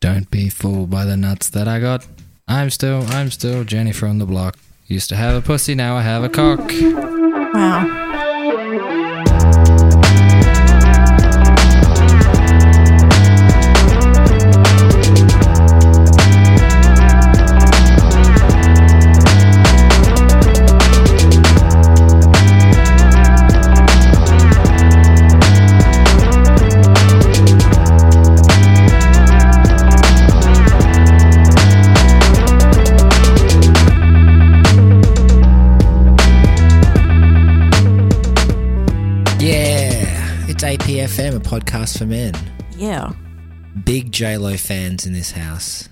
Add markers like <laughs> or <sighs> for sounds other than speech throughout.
Don't be fooled by the nuts that I got. I'm still, I'm still Jenny from the block. Used to have a pussy, now I have a cock. Wow. It's a podcast for men. Yeah. Big J Lo fans in this house.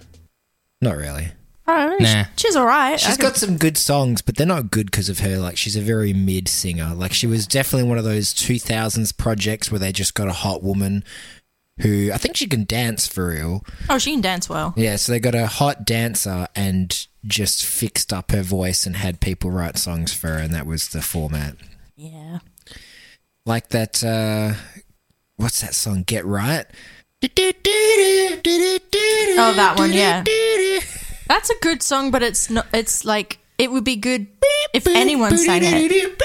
Not really. Oh. Nah. She's all right. She's I got some good songs, but they're not good because of her. Like, she's a very mid singer. Like, she was definitely one of those 2000s projects where they just got a hot woman who I think she can dance for real. oh, she can dance well. Yeah, so they got a hot dancer and just fixed up her voice and had people write songs for her, and that was the format. Yeah. Like that, uh, what's that song? Get Right? Oh, that one, yeah. <laughs> That's a good song, but it's not. It's like it would be good if anyone sang it.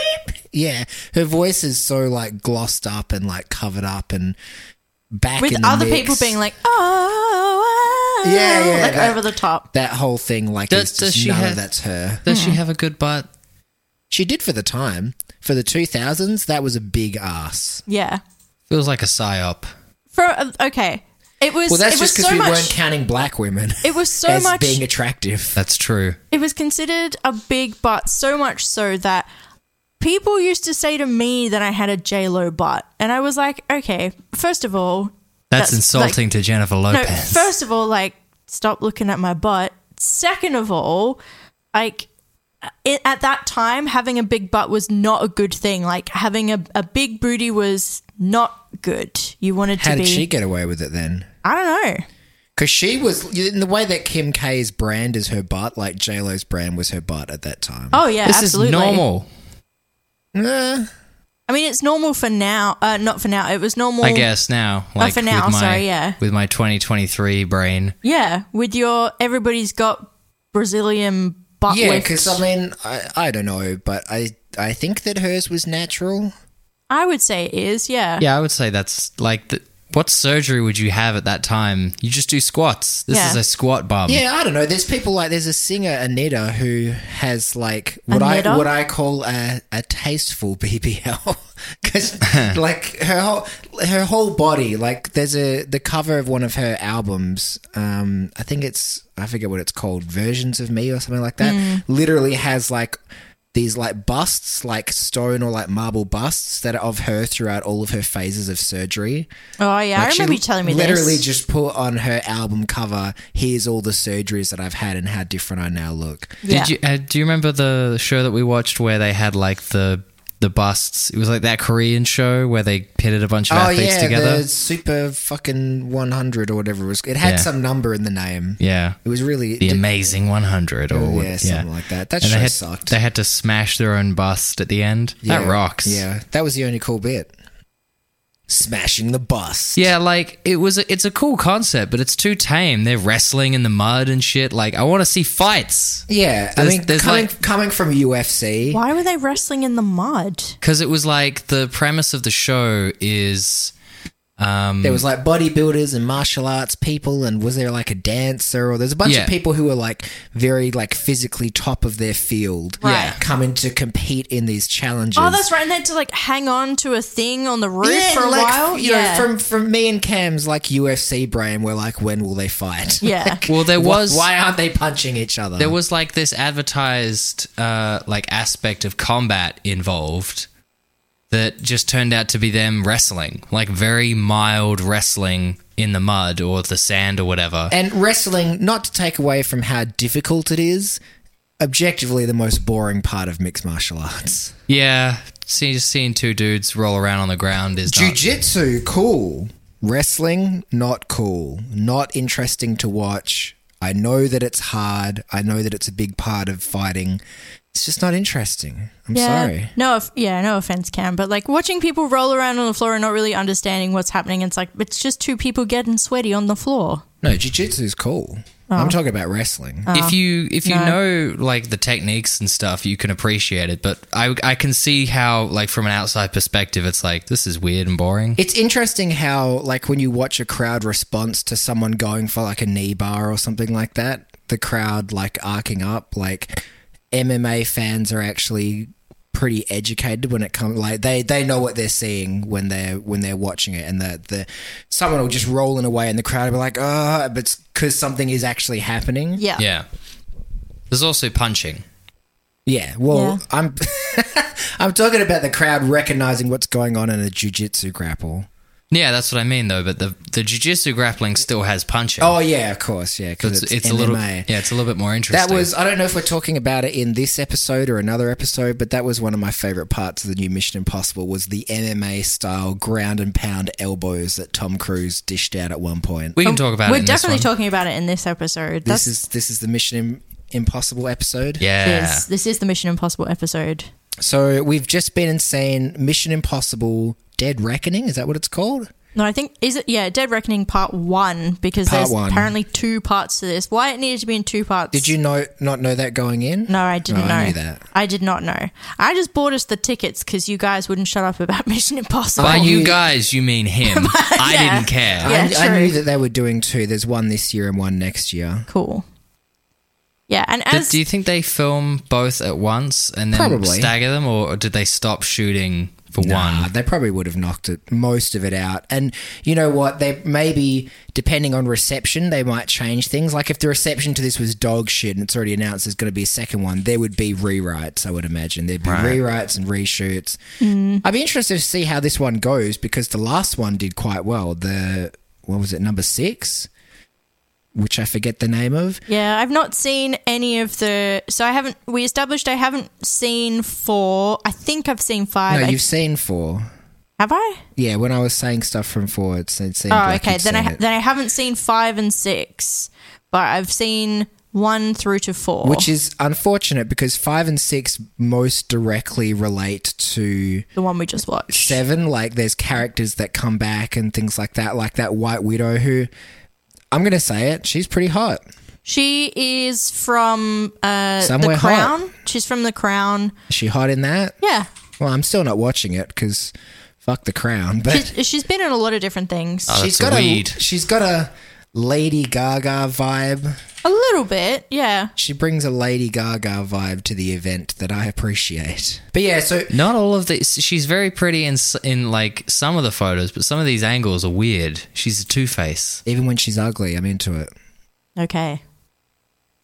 Yeah, her voice is so like glossed up and like covered up and back With in the other mix. people being like, oh, oh, oh. Yeah, yeah, like that- over the top. that whole thing. Like, Does- it's does she none have- of that's her. Does she hmm. have a good butt? She did for the time. For the two thousands, that was a big ass. Yeah. Feels like a psyop. For uh, okay, it was. Well, that's it was just because so we much, weren't counting black women <laughs> It was so as much. being attractive. That's true. it was considered a big butt, so much so that people used to say to me that I had a J Lo butt, and I was like, okay, first of all, That's, That's insulting to Jennifer no. Lopez. First of all, like, stop looking at my butt. Second of all, like. It, at that time, having a big butt was not a good thing. Like having a, a big booty was not good. You wanted to How did be. she get away with it then? I don't know. Because she was in the way that Kim K's brand is her butt, like J Lo's brand was her butt at that time. Oh yeah, this absolutely. is normal. Uh, I mean, it's normal for now. Uh, not for now. It was normal. I guess now. Like for now, with my, sorry, yeah. With my 2023 brain. Yeah, with your everybody's got Brazilian butt yeah, because I mean, I, I don't know, but I I think that hers was natural. I would say it is. Yeah. Yeah, I would say that's like the, what surgery would you have at that time? You just do squats. This Yeah. is a squat bum. Yeah, I don't know. There's people like there's a singer Anitta who has like what I what I call a, a tasteful <laughs> BBL because <laughs> like her whole her whole body like there's a the cover of one of her albums. Um, I think it's I forget what it's called, versions of me or something like that. Hmm. Literally has like these like busts, like stone or like marble busts that are of her throughout all of her phases of surgery. Oh yeah, I Like, she remember you telling me literally this. just put on her album cover, here's all the surgeries that I've had and how different I now look. yeah. Did you uh, do you remember the show that we watched where they had like the the busts? It was like that Korean show where they pitted a bunch of Oh athletes yeah, together. the super fucking 100 or whatever it was. It had Yeah. some number in the name. yeah, It was really the Amazing 100 or Oh, what- yeah, something like that. That and show they had, sucked. They had to smash their own bust at the end. That rocks. Yeah, that was the only cool bit. Smashing the bus. Yeah, like it was. A, it's a cool concept, but it's too tame. They're wrestling in the mud and shit. Like I want to see fights Yeah, I There's- mean, there's coming like- coming from UFC, Why were they wrestling in the mud? because it was like the premise of the show is. Um, there was like bodybuilders and martial arts people, and was there like a dancer? Or there's a bunch Yeah. of people who were like very like physically top of their field, Right. coming to compete in these challenges. Oh, that's right. And they had to like hang on to a thing on the roof Yeah, for a like, while. You yeah. know, from from me and Cam's like UFC brain, we're like, when will they fight? yeah. <laughs> well, there Wh- was Why aren't they punching each other? there was like this advertised uh, like aspect of combat involved that just turned out to be them wrestling, like very mild wrestling in the mud or the sand or whatever. and wrestling, not to take away from how difficult it is, objectively the most boring part of mixed martial arts. yeah, see, just seeing two dudes roll around on the ground is not. Jiu-jitsu, cool. Wrestling, not cool. Not interesting to watch. I know that it's hard. I know that it's a big part of fighting. It's just not interesting. I'm yeah, sorry. No, yeah, no offense, Cam, but like watching people roll around on the floor and not really understanding what's happening. It's like it's just two people getting sweaty on the floor. No, jiu-jitsu is cool. Oh. I'm talking about wrestling. Oh. if you if you no. know like the techniques and stuff, you can appreciate it. But I I can see how like from an outside perspective, it's like this is weird and boring. It's interesting how, like, when you watch a crowd response to someone going for like a knee bar or something like that, the crowd like arcing up. Like, MMA fans are actually pretty educated when it comes. Like, they they know what they're seeing when they're when they're watching it, and the the someone will just rolling away, and the crowd will be like, oh, but because something is actually happening. Yeah. yeah. There's also punching. Yeah, well, Yeah. I'm <laughs> I'm talking about the crowd recognizing what's going on in a jujitsu grapple. Yeah, that's what I mean though. But the the jujitsu grappling still has punching. Oh yeah, of course, yeah, because it's, it's, it's a little MMA. yeah, it's a little bit more interesting. That was I don't know if we're talking about it in this episode or another episode, but that was one of my favorite parts of the new Mission Impossible was the MMA style ground and pound elbows that Tom Cruise dished out at one point. we can talk about We're it. in definitely this one. talking about it in this episode. This That's is this is the Mission Impossible episode. Yeah, this, this is the Mission Impossible episode. So we've just been and seen Mission Impossible Dead Reckoning, is that what it's called? No, I think is it yeah, Dead Reckoning Part One because Part there's one. apparently two parts to this. Why it needed to be in two parts? Did you know not know that going in? No, I didn't Oh, know. I knew that. I did not know. I just bought us the tickets because you guys wouldn't shut up about <laughs> Mission Impossible. By you you- guys, you mean him. <laughs> I Yeah. didn't care. Yeah, I, I knew that they were doing two. There's one this year and one next year. Cool. Yeah, and Did- as do you think they film both at once and then Probably. stagger them, or did they stop shooting for Nah, one? they probably would have knocked it most of it out. And you know what? They maybe depending on reception, they might change things. Like if the reception to this was dog shit and it's already announced there's going to be a second one, there would be rewrites. I would imagine there'd be Right. rewrites and reshoots. Mm. I'd be interested to see how this one goes because the last one did quite well. The what was it, number six? Which I forget the name of. yeah, I've not seen any of the. So I haven't. We established I haven't seen four. I think I've seen five. No, I- you've seen four. have I? Yeah, when I was saying stuff from four, it seemed Oh, like okay. Then I it. then I haven't seen five and six, but I've seen one through to four. Which is unfortunate because five and six most directly relate to the one we just watched. seven. Like there's characters that come back and things like that, like that White Widow who I'm going to say it, she's pretty hot. She is from uh, Somewhere the hot. Crown. She's from the Crown. Is she hot in that? Yeah, Well, I'm still not watching it because fuck the crown. But she's, she's been in a lot of different things. Oh, she's that's got a a she's got a Lady Gaga vibe. a little bit, yeah. She brings a Lady Gaga vibe to the event that I appreciate. But yeah, so Not all of this. She's very pretty in in like some of the photos, but some of these angles are weird. She's a two face. even when she's ugly, I'm into it. Okay.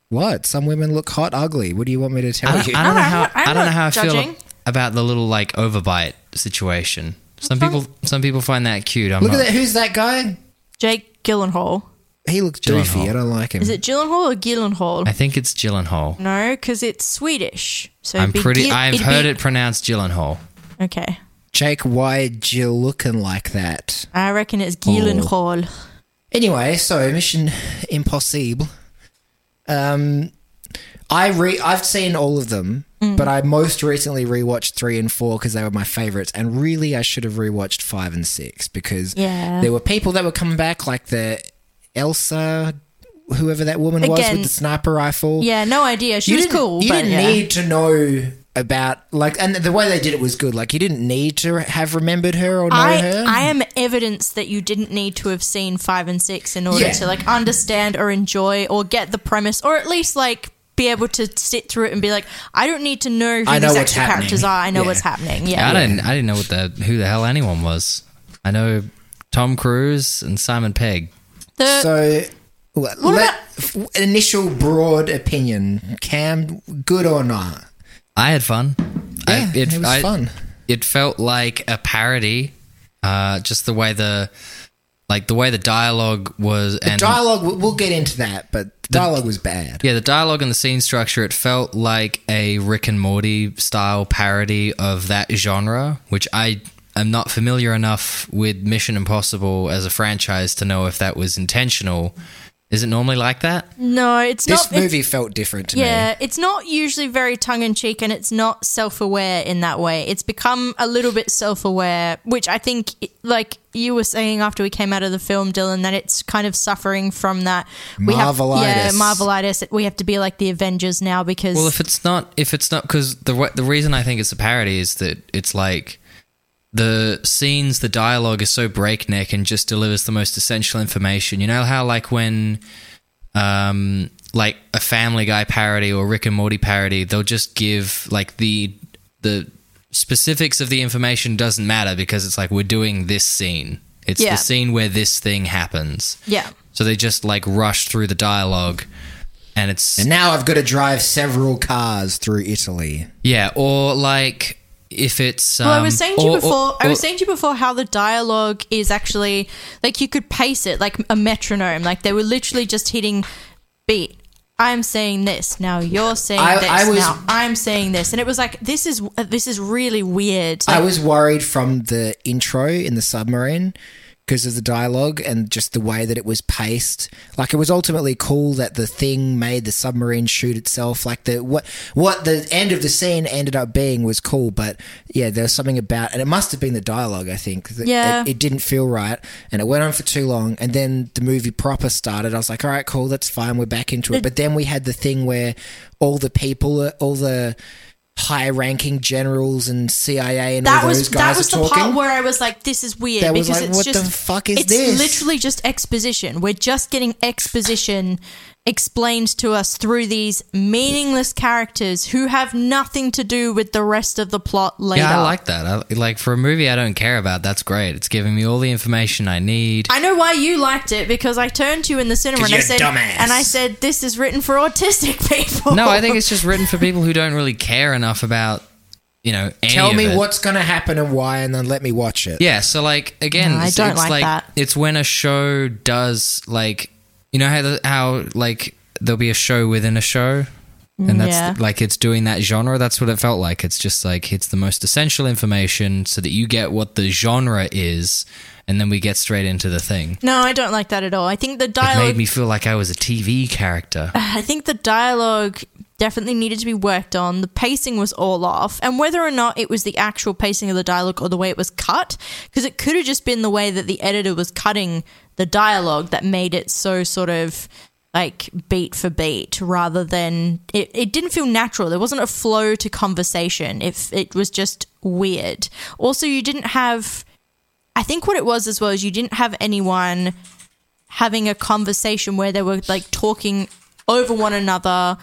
What? Some women look hot ugly. What do you want me to tell I you? I don't know how I'm I don't know not how I judging. feel about the little like overbite situation. Some people some people find that cute. I'm Look not. at that. Who's that guy? Jake Gyllenhaal. He looks Gyllenhaal. doofy. I don't like him. Is it Gyllenhaal or Gyllenhaal? I think it's Gyllenhaal. no, because it's Swedish. So I'm it'd be pretty. Gyl- I've it'd heard be- it pronounced Gyllenhaal. Okay. Jake, why are you looking like that? I reckon it's Oh. Gyllenhaal. Anyway, so Mission Impossible. Um, I re I've seen all of them, Mm. but I most recently rewatched three and four because they were my favorites. And really, I should have rewatched five and six because Yeah. there were people that were coming back, like the Elsa, whoever that woman was with the sniper rifle. Yeah, no idea. She you was cool. You but didn't yeah. need to know about like, and the way they did it was good. Like, you didn't need to have remembered her or know I, her. I am evidence that you didn't need to have seen five and six in order Yeah. to like understand or enjoy or get the premise or at least like be able to sit through it and be like, I don't need to know who I know these what's extra characters are. I know Yeah. what's happening. yeah, I Yeah. didn't. I didn't know what the who the hell anyone was. I know Tom Cruise and Simon Pegg. The, So, well, let, f- initial broad opinion, Cam, good or not? I had fun. Yeah, I, it, was I- fun. It felt like a parody. Uh, just the way the like the way the dialogue was and Dialogue, we- we'll get into that, but the dialogue was bad. yeah, the dialogue and the scene structure. It felt like a Rick and Morty style parody of that genre, which I am not familiar enough with Mission Impossible as a franchise to know if that was intentional Is it normally like that? No, it's This not. it's- movie felt different to me. Yeah, it's not usually very tongue in cheek and it's not self aware in that way. It's become a little bit self aware, which I think, like you were saying after we came out of the film, Dylan, that it's kind of suffering from that. We have, yeah, Marvelitis. Marvelitis. We have to be like the Avengers now because. Well, if it's not, if it's not, because the the reason I think it's a parody is that it's like the scenes, the dialogue is so breakneck and just delivers the most essential information. You know how like when, um, like a Family Guy parody or Rick and Morty parody, they'll just give like the the specifics of the information doesn't matter because it's like we're doing this scene. It's Yeah. the scene where this thing happens. yeah. So they just like rush through the dialogue, and it's And now I've got to drive several cars through Italy. Yeah, or like if it's. Um, Well, I was saying to you or- before. or- I was saying to you before how the dialogue is actually like you could pace it like a metronome. Like they were literally just hitting beat. I'm saying this now. You're saying I- this I was- now. I'm saying this, and it was like this is this is really weird. I was worried from the intro in the submarine because of the dialogue and just the way that it was paced. Like it was ultimately cool that the thing made the submarine shoot itself. Like the what what the end of the scene ended up being was cool, but yeah, there was something about and it must have been the dialogue. I think that Yeah. it, it didn't feel right and it went on for too long. And then the movie proper started. I was like, all right, cool, that's fine, we're back into it. But then we had the thing where all the people, all the high-ranking generals and CIA and that all was those guys that was are the talking. part where I was like, "This is weird." That was because like, it's what just the fuck is it's this? literally just exposition. We're just getting exposition explained to us through these meaningless characters who have nothing to do with the rest of the plot later. Yeah, I like that. I, like for a movie I don't care about, that's great. It's giving me all the information I need. I know why you liked it because I turned to you in the cinema and I said, dumbass. and I said, "This is written for autistic <laughs> people." no, I think it's just written for people who don't really care enough about, you know, any Tell of me it. what's going to happen and why, and then let me watch it. Yeah, so like again, No, I it's, don't it's like that. It's when a show does like, you know how the, how like there'll be a show within a show, and that's Yeah. like it's doing that genre. That's what it felt like. It's just like it's the most essential information so that you get what the genre is, and then we get straight into the thing. no, I don't like that at all. I think the It dialogue. made me feel like I was a TV character. <sighs> I think the dialogue definitely needed to be worked on. The pacing was all off, and whether or not it was the actual pacing of the dialogue or the way it was cut, because it could have just been the way that the editor was cutting the dialogue that made it so sort of like beat for beat rather than it, it didn't feel natural there wasn't a flow to conversation if it was just weird also you didn't have i think what it was as well is you didn't have anyone having a conversation where they were like talking over one another.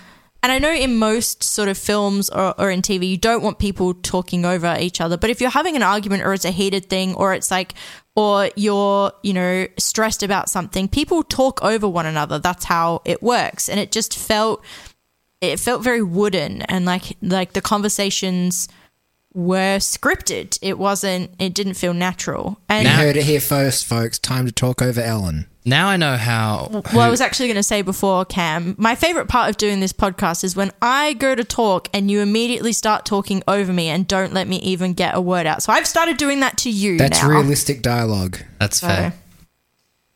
And I know in most sort of films or, or in TV, you don't want people talking over each other. But if you're having an argument or it's a heated thing or it's like, or you're, you know, stressed about something, people talk over one another. That's how it works. And it just felt, it felt very wooden and like, like the conversations were scripted. It wasn't, it didn't feel natural. And You heard it here first, folks. Time to talk over Ellen. Now I know how. Well, I was actually going to say before, Cam, my favorite part of doing this podcast is when I go to talk and you immediately start talking over me and don't let me even get a word out. So I've started doing that to you That's now. realistic dialogue. That's So, fair.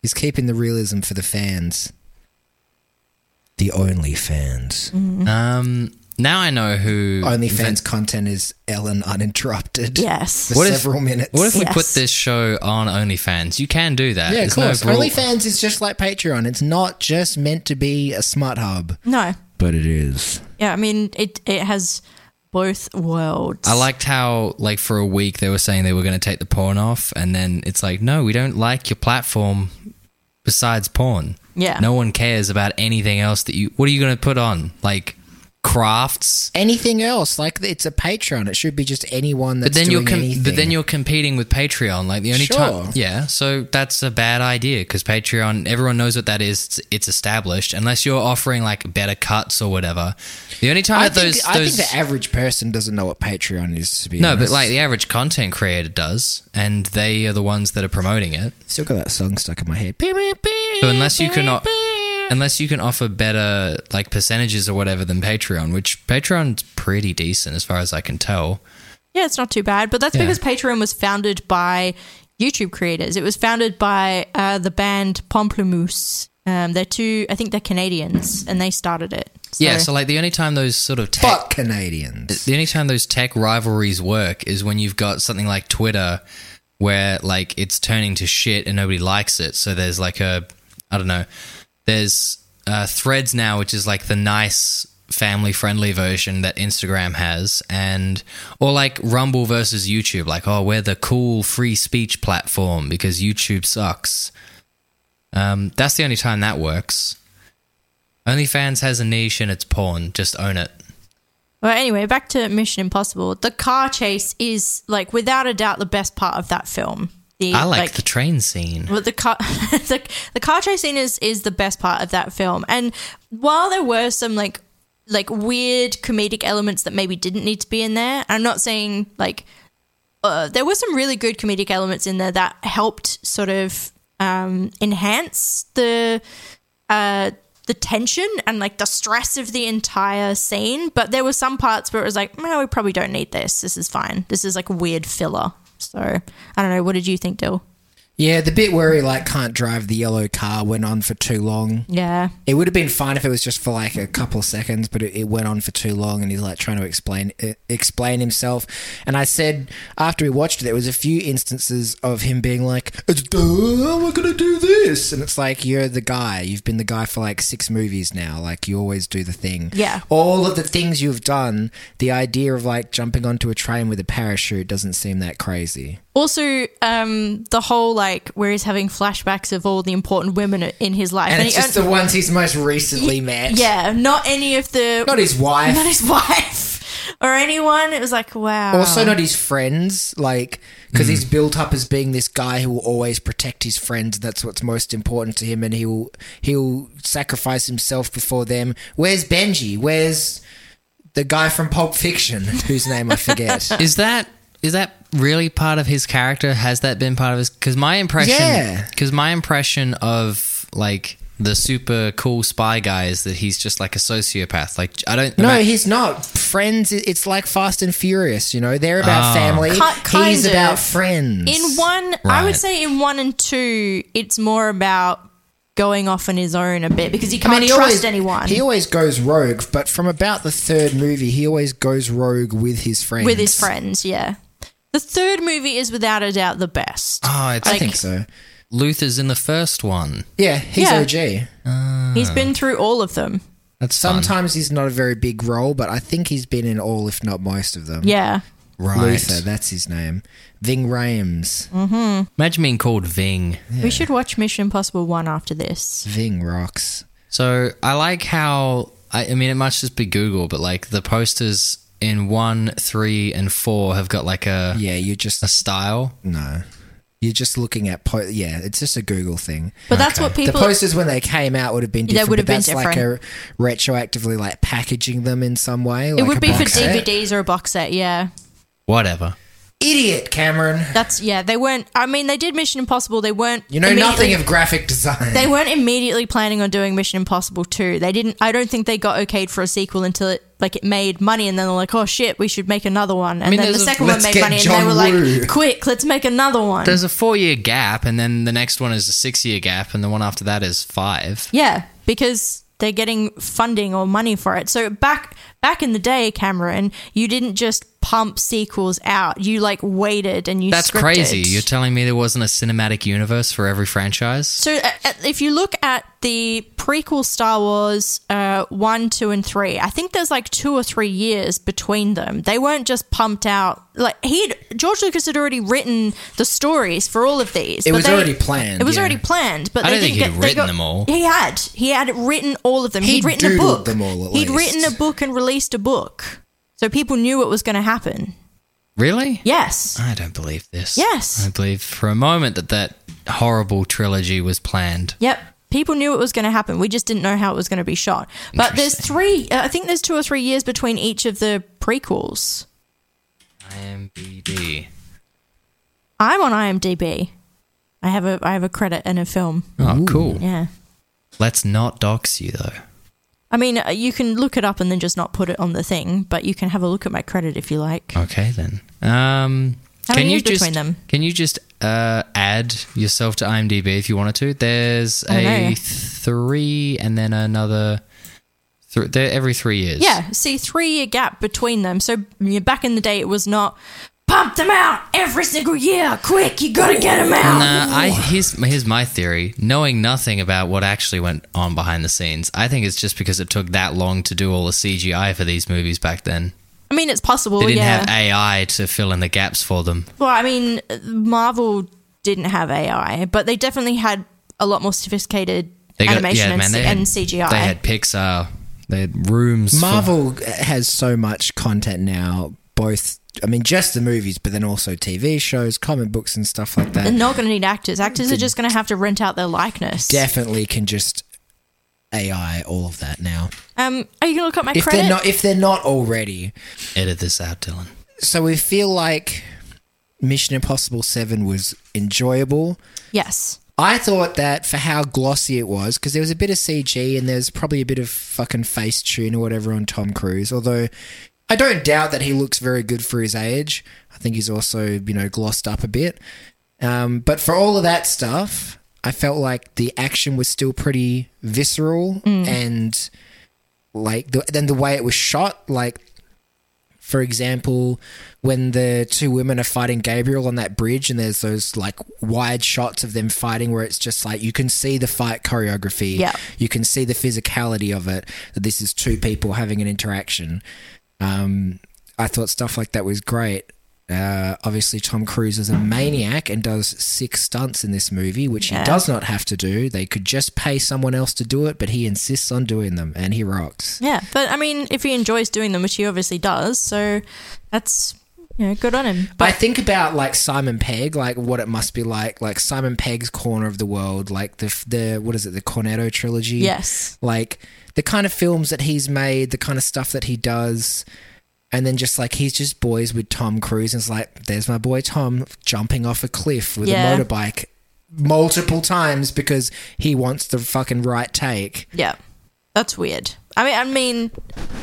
He's keeping the realism for the fans. The only fans. Um, now I know who. OnlyFans content is Ellen uninterrupted. yes. For What if- several minutes. What if we Yes. put this show on OnlyFans? You can do that. yeah, of There's course. No rule- OnlyFans is just like Patreon. It's not just meant to be a smart hub, No. but it is. Yeah, I mean, it, it has both worlds. I liked how, like, for a week they were saying they were going to take the porn off, and then it's like, no, we don't like your platform besides porn. Yeah. No one cares about anything else that you. What are you going to put on? Like, crafts? Anything else? Like it's a Patreon. It should be just anyone that's But then you're com- anything. but then you're competing with Patreon. Like the only Sure. time, yeah. So that's a bad idea because Patreon, everyone knows what that is. It's, it's established. Unless you're offering like better cuts or whatever. The only time I that think, those, I think the average person doesn't know what Patreon is. To be no, honest. but like the average content creator does, and they are the ones that are promoting it. still got that song stuck in my head. So unless you can, o- unless you can offer better like percentages or whatever than Patreon, which Patreon's pretty decent as far as I can tell. Yeah, it's not too bad. But that's Yeah. because Patreon was founded by YouTube creators. It was founded by uh, the band Pomplamoose. Um, they're two. I think they're Canadians, and they started it. yeah, so like the only time those sort of tech Fuck Canadians. the only time those tech rivalries work is when you've got something like Twitter where like it's turning to shit and nobody likes it. So there's like a I don't know. There's uh, Threads now, which is like the nice family friendly version that Instagram has, and or like Rumble versus YouTube. Like, oh, we're the cool free speech platform because YouTube sucks. Um, that's the only time that works. OnlyFans has a niche and it's porn. Just own it. Well, anyway, back to Mission Impossible. The car chase is like without a doubt the best part of that film. The, I like, the train scene. Well, the car, <laughs> the, the car chase scene is is the best part of that film. And while there were some like like weird comedic elements that maybe didn't need to be in there, I'm not saying like uh, there were some really good comedic elements in there that helped sort of um, enhance the uh, the tension and like the stress of the entire scene. But there were some parts where it was like, no, we probably don't need this. This is fine. This is like a weird filler. So I don't know. What did you think, Dill? Yeah, the bit where he like can't drive the yellow car went on for too long. Yeah. It would have been fine if it was just for like a couple of seconds, but it, it went on for too long, and he's like trying to explain uh, explain himself. And I said after we watched it, there was a few instances of him being like, "It's duh, we're gonna do this," and it's like you're the guy. You've been the guy for like six movies now. Like you always do the thing. Yeah. All of the things you've done, the idea of like jumping onto a train with a parachute doesn't seem that crazy. Also, um, the whole like where he's having flashbacks of all the important women in his life, And it's he- just the ones he's most recently met. yeah, not any of the Not his <laughs> wife. not his wife or anyone. It was like wow. Also, not his friends, like because he's built up as being this guy who will always protect his friends. That's what's most important to him, and he'll he'll sacrifice himself before them. Where's Benji? Where's the guy from Pulp Fiction, whose name I forget? <laughs> Is that is that really part of his character? Has that been part of his? Because my impression, Yeah. because my impression of like the super cool spy guy is that he's just like a sociopath. Like I don't. no, ima- he's not. Friends, it's like Fast and Furious. You know, they're about Oh. family. Ki- kind he's of. about friends. in one, I would say in one and two, it's more about going off on his own a bit because he can't mean, he trust always, anyone He always goes rogue, but from about the third movie, he always goes rogue with his friends. with his friends. Yeah, the third movie is without a doubt the best. Oh, it's I Like- think so. Luther's in the first one. Yeah, he's Yeah. OG. Ah. He's been through all of them. That's fun. Sometimes he's not a very big role, but I think he's been in all, if not most of them. Yeah, right. Luther, that's his name. Ving Rhames. Mm-hmm. Imagine being called Ving. we should watch Mission Impossible one after this. Ving rocks. So I like how I, I mean it must just be Google, but like the posters in one, three, and four have got like a Yeah, you're just a style. no. You're just looking at po- yeah. It's just a Google thing. But that's what people. the posters when they came out would have been They different. would have but been that's like a retroactively like packaging them in some way. it would a be for set. DVDs or a box set. Yeah, Whatever. Idiot, Cameron. that's yeah. They weren't. I mean, they did Mission Impossible. They weren't. You know nothing of graphic design. They weren't immediately planning on doing Mission Impossible 2. They didn't I don't think they got okayed for a sequel until it like it made money and then they're like, "Oh shit, we should make another one." And mean, then the there's a- second one made money John and they were Woo. like, "Quick, let's make another one." There's a four year gap, and then the next one is a six year gap, and the one after that is five. yeah, because they're getting funding or money for it. So back back in the day, Cameron, you didn't just pump sequels out. You like waited and you That's scripted. crazy. You're telling me there wasn't a cinematic universe for every franchise? So, uh, uh, if you look at the prequel Star Wars uh, 1, 2, and 3, I think there's like two or three years between them. They weren't just pumped out. Like, he'd, George Lucas had already written the stories for all of these. It but was they- already planned, It was yeah. already planned, but I they don't think didn't he'd get, written got- them all. He had. He had written all of them. He He'd written a book. them all, at He'd least. written a book and released a book. So people knew what was going to happen. Really? Yes. I don't believe this. Yes. I believe for a moment that that horrible trilogy was planned. Yep. People knew it was going to happen. We just didn't know how it was going to be shot. But there's three, uh, I think there's two or three years between each of the prequels. IMBD. I'm on IMDb. I have a I have a credit and a film. Oh, cool. Yeah. Let's not dox you though. I mean, uh, you can look it up and then just not put it on the thing, but you can have a look at my credit if you like. Okay then. Um, How Can many you just them? can you just uh, add yourself to IMDb if you wanted to? There's I a know. three and then another. Th- they're every three years. Yeah, see, three year gap between them. So back in the day, it was not pump them out every single year. Quick, you gotta get them out. Nah, I here's here's my theory. Knowing nothing about what actually went on behind the scenes, I think it's just because it took that long to do all the CGI for these movies back then. I mean, it's possible. They didn't yeah. have AI to fill in the gaps for them. well, I mean, Marvel didn't have AI, but they definitely had a lot more sophisticated They got animation yeah, and, man. They C- had, and CGI. They had Pixar. They had rooms. for- Marvel has so much content now, both, I mean, just the movies, but then also TV shows, comic books, and stuff like that. They're not going to need actors. Actors are just going to have to rent out their likeness. Definitely can just AI all of that now. Um, are you going to look up my If credit? they're not, if they're not already, edit this out, Dylan. so we feel like Mission Impossible Seven was enjoyable. yes. I thought that for how glossy it was, because there was a bit of CG and there's probably a bit of fucking face tune or whatever on Tom Cruise. Although I don't doubt that he looks very good for his age. I think he's also, you know, glossed up a bit. Um, but for all of that stuff, I felt like the action was still pretty visceral and like the, then the way it was shot, like for example, when the two women are fighting Gabriel on that bridge, and there's those like wide shots of them fighting where it's just like you can see the fight choreography, Yeah. you can see the physicality of it. That this is two people having an interaction. Um, I thought stuff like that was great. Uh, obviously, Tom Cruise is a maniac and does six stunts in this movie, which Yeah. he does not have to do. They could just pay someone else to do it, but he insists on doing them, and he rocks. Yeah, but I mean, if he enjoys doing them, which he obviously does, so that's you know good on him. But I think about like Simon Pegg, like what it must be like, like Simon Pegg's corner of the world, like the the what is it, the Cornetto trilogy? yes, like the kind of films that he's made, the kind of stuff that he does, and then just like he's just boys with Tom Cruise, and it's like there's my boy Tom jumping off a cliff with Yeah. a motorbike multiple times because he wants the fucking right take. yeah, that's weird. I mean, I mean,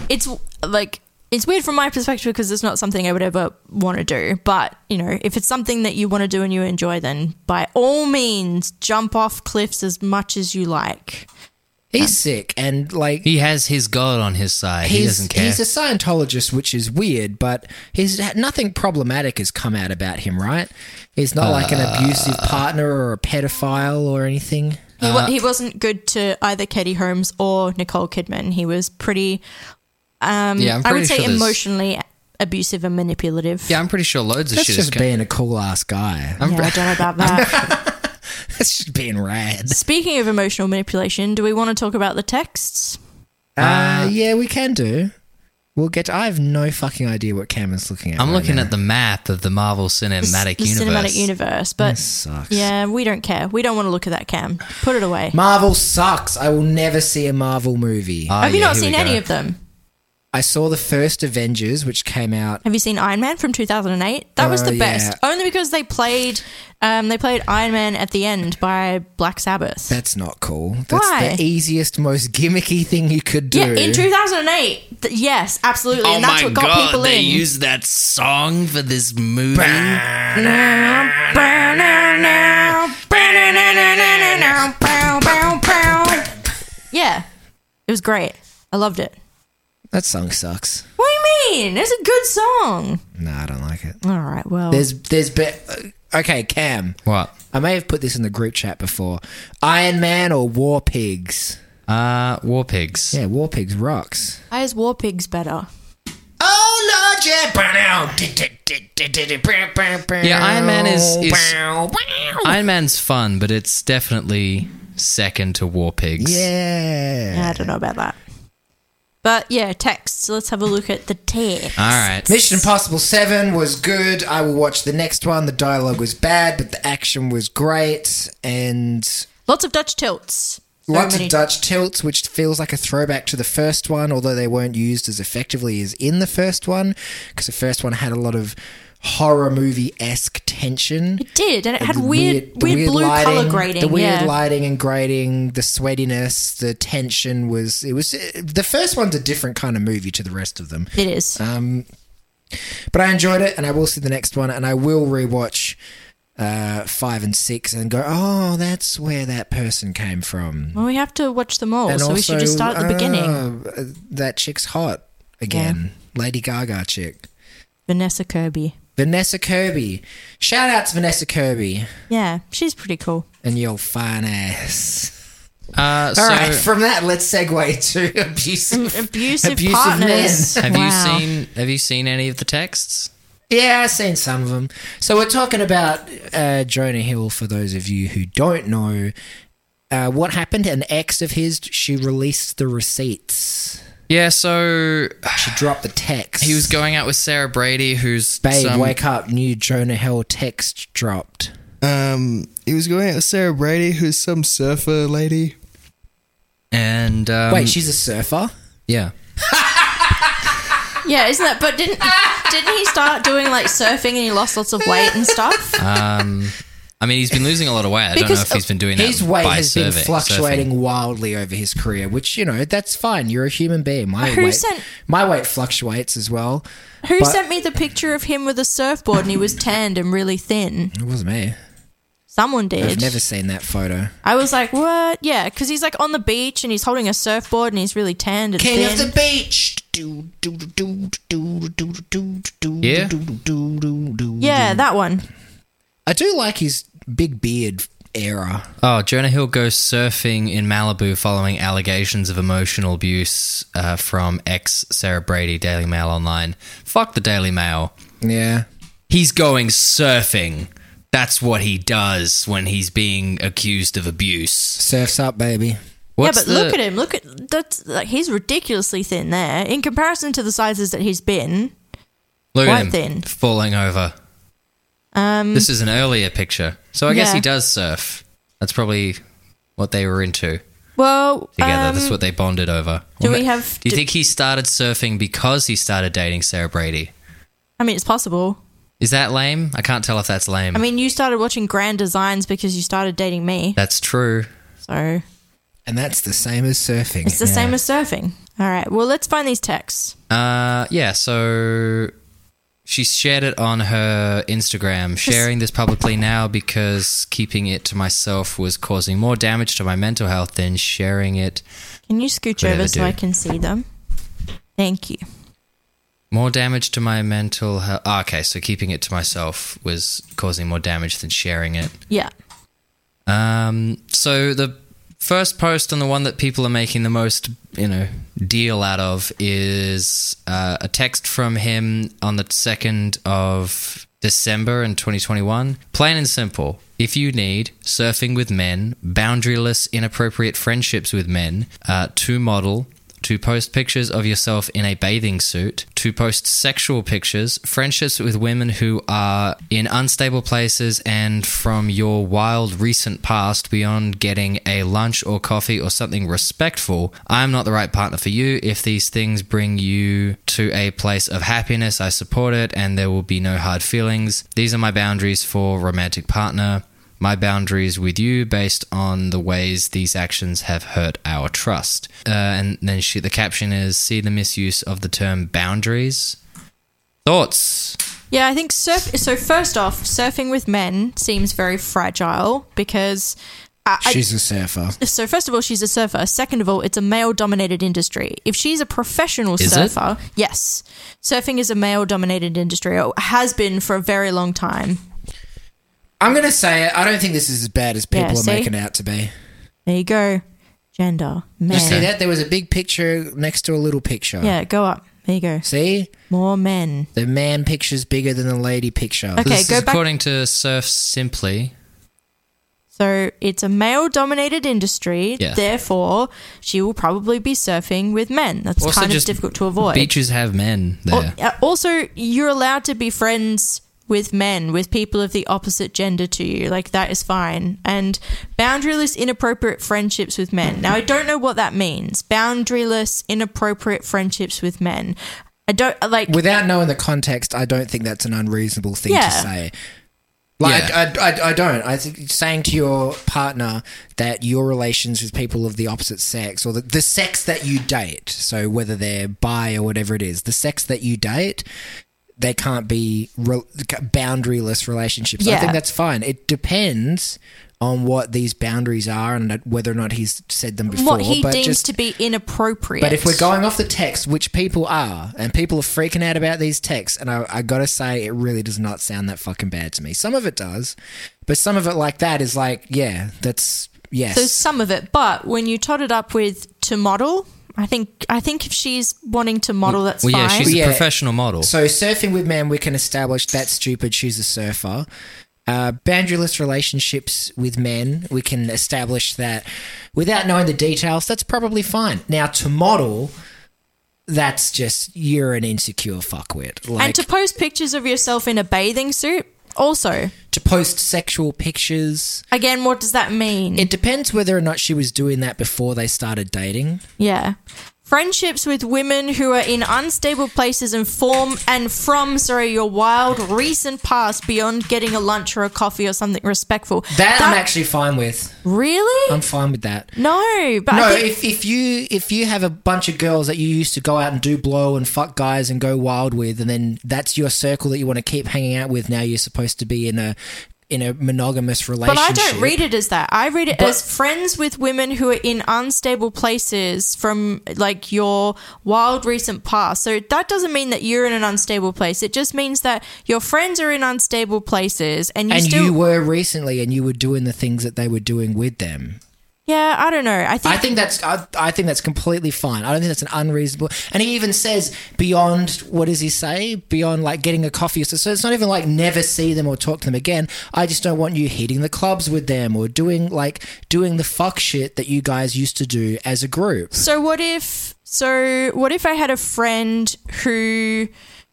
it's like it's weird from my perspective because it's not something I would ever want to do. But you know, if it's something that you want to do and you enjoy, then by all means, jump off cliffs as much as you like. He's sick, and like He has his God on his side. he he's, doesn't care. He's a Scientologist, which is weird, but he's nothing problematic has come out about him, right? He's not like an abusive Uh. partner or a pedophile or anything. He, wa- he wasn't good to either Katie Holmes or Nicole Kidman. He was pretty, um, Yeah, I'm I would pretty say sure there's- emotionally abusive and manipulative. yeah, I'm pretty sure loads of That's shit just is co- being a cool ass guy. I'm Yeah, I don't know about that. <laughs> <laughs> That's just being rad. Speaking of emotional manipulation, do we want to talk about the texts? Uh, yeah, we can do. We'll get. To, I have no fucking idea what Cameron's looking at. I'm right looking now. at the map of the Marvel Cinematic the Universe. cinematic universe, but This sucks. yeah, we don't care. We don't want to look at that cam. Put it away. Marvel sucks. I will never see a Marvel movie. Oh, Have you yeah, not seen any of them? I saw the first Avengers, which came out. Have you seen Iron Man from 2008? That was Oh, the yeah. best. Only because they played um, they played Iron Man at the end by Black Sabbath. That's not cool. That's Why? the easiest, most gimmicky thing you could do. yeah, in 2008. Th- yes, absolutely. Oh and that's my what got god, people they in. used that song for this movie. Yeah, it was great. I loved it. That song sucks. What do you mean? It's a good song. No, I don't like it. All right, well, There's, there's, be- okay, Cam. What? I may have put this in the group chat before. Iron Man or War Pigs? Uh, War Pigs. Yeah, War Pigs rocks. why is War Pigs better? Oh Lord, yeah. Yeah, Iron Man is- is- Iron Man's fun, but it's definitely second to War Pigs. Yeah. Yeah, I don't know about that. But yeah, texts. Let's have a look at the text. All right. Mission Impossible 7 was good. I will watch the next one. The dialogue was bad, but the action was great. And Lots of Dutch tilts. Lots many- of Dutch tilts, which feels like a throwback to the first one, although they weren't used as effectively as in the first one, because the first one had a lot of horror movie esque tension. It did, and it had weird, the weird, blue lighting, color grading. The weird yeah. lighting and grading, the sweatiness, the tension was. It was the first one's a different kind of movie to the rest of them. It is. Um, But I enjoyed it, and I will see the next one, and I will rewatch uh, five and six and go, oh, that's where that person came from. Well, we have to watch them all, and so we should just start at the beginning. uh, that chick's hot again. Lady Gaga chick. Vanessa Kirby. Vanessa Kirby. Shout out to Vanessa Kirby Yeah, she's pretty cool. and your fine ass. Uh, so All right, from that, let's segue to <laughs> abusive. Abusive, Abusive partners. men. have Wow. you seen have you seen any of the texts? Yeah, I've seen some of them. So we're talking about uh, Jonah Hill. For those of you who don't know, uh, what happened? An ex of his, she released the receipts. Yeah, so She dropped the text. he was going out with Sarah Brady, who's Babe, some- wake up! New Jonah Hill text dropped. Um, he was going out with Sarah Brady, who's some surfer lady. and um, Wait, she's a surfer. yeah. <laughs> Yeah, isn't that? But didn't didn't he start doing like surfing and he lost lots of weight and stuff? Um, I mean, he's been losing a lot of weight. I don't know if he's been doing that. His weight by has been fluctuating surfing. wildly over his career, which you know that's fine. You're a human being. My Who weight, sent- my weight fluctuates as well. Who But- sent me the picture of him with a surfboard and he was tanned and really thin? It wasn't me. Someone did. I've never seen that photo. I was like, what? Yeah, because he's like on the beach and he's holding a surfboard and he's really tanned and King thin. of the beach. Do, do, do, do, do, do, do, do, Yeah? do, do, do, do, yeah, that one. I do like his big beard era. Oh, Jonah Hill goes surfing in Malibu following allegations of emotional abuse uh, from ex Sarah Brady, Daily Mail Online. Fuck the Daily Mail. Yeah. He's going surfing. That's what he does when he's being accused of abuse. Surfs up, baby. What's yeah, but the- look at him. Look at that's like he's ridiculously thin there in comparison to the sizes that he's been. Look quite at him thin. falling over. Um, This is an earlier picture, so I guess he does surf. That's probably what they were into well, together. um, That's what they bonded over. do Or we have- Do you do- think he started surfing because he started dating Sarah Brady? I mean, it's possible. Is that lame? I can't tell if that's lame. I mean, you started watching Grand Designs because you started dating me, that's true. so And that's the same as surfing. it's the same as surfing. All right. Well, let's find these texts. Uh, yeah. So she shared it on her Instagram, sharing this publicly now because keeping it to myself was causing more damage to my mental health than sharing it. Can you scooch over so. I can see them? Thank you. More damage to my mental health. Ah, okay, so keeping it to myself was causing more damage than sharing it. Yeah. Um, so the first post and the one that people are making the most, you know, deal out of is uh, a text from him on the second of December in 2021. Plain and simple. If you need surfing with men, boundaryless, inappropriate friendships with men, uh, to model, to post pictures of yourself in a bathing suit, to post sexual pictures, friendships with women who are in unstable places, and from your wild recent past beyond getting a lunch or coffee or something respectful, I am not the right partner for you. If these things bring you to a place of happiness, I support it, and there will be no hard feelings. These are my boundaries for romantic partner my boundaries with you based on the ways these actions have hurt our trust. Uh, and then she, the caption is see the misuse of the term boundaries. Thoughts? Yeah, I think surf. So first off, surfing with men seems very fragile because. I, I- She's a surfer. so first of all, she's a surfer. Second of all, it's a male-dominated industry. If she's a professional Is it? surfer, yes, surfing is a male-dominated industry. Or has been for a very long time. I'm going to say it. I don't think this is as bad as people Yeah, are see? making it out to be. There you go. Gender, Did you see men. that? There was a big picture next to a little picture. Yeah, go up. There you go. See? More men. The man picture's bigger than the lady picture. Okay, this go is back. according to Surf Simply. So it's a male dominated industry. Yeah. Therefore, she will probably be surfing with men. That's Also kind of just difficult to avoid. Beaches have men there. Al- uh, Also, you're allowed to be friends with men, with people of the opposite gender to you. Like, that is fine. And boundaryless, inappropriate friendships with men. Now, I don't know what that means. Boundaryless, inappropriate friendships with men. I don't like. Without knowing the context, I don't think that's an unreasonable thing Yeah. to say. Like, Yeah. I, I, I don't. I think saying to your partner that your relations with people of the opposite sex or the, the sex that you date, so whether they're bi or whatever it is, the sex that you date, they can't be re- boundaryless relationships. I think that's fine. It depends on what these boundaries are and whether or not he's said them before. what he but deems just, to be inappropriate. but if we're going off the text, which people are, and people are freaking out about these texts, and I, I gotta say, it really does not sound that fucking bad to me. Some of it does, but some of it like that is like, yeah, that's yes. so some of it, but when you tot it up with to model, I think I think if she's wanting to model, that's Well, yeah, fine. she's Yeah. a professional model. So surfing with men, we can establish that's stupid. She's a surfer. Uh, boundaryless relationships with men, we can establish that without knowing the details. That's probably fine. Now to model, that's just you're an insecure fuckwit. Like and to post pictures of yourself in a bathing suit, also. to post sexual pictures. Again, what does that mean? It depends whether or not she was doing that before they started dating. yeah. Friendships with women who are in unstable places and form and from sorry your wild recent past beyond getting a lunch or a coffee or something respectful. That, I'm actually fine with. really I'm fine with that. no, but No, think, if, if you if you have a bunch of girls that you used to go out and do blow and fuck guys and go wild with, and then that's your circle that you want to keep hanging out with. Now you're supposed to be in a in a monogamous relationship. but. I don't read it as that. I read it But- as friends with women who are in unstable places from like your wild recent past. So that doesn't mean that you're in an unstable place. It just means that your friends are in unstable places and you And still you were recently, and you were doing the things that they were doing with them. Yeah, I don't know. I think I think that's I, I think that's completely fine. I don't think that's an unreasonable. And he even says beyond what does he say? Beyond like getting a coffee. So, so it's not even like never see them or talk to them again. I just don't want you hitting the clubs with them or doing like doing the fuck shit that you guys used to do as a group. So what if so what if I had a friend who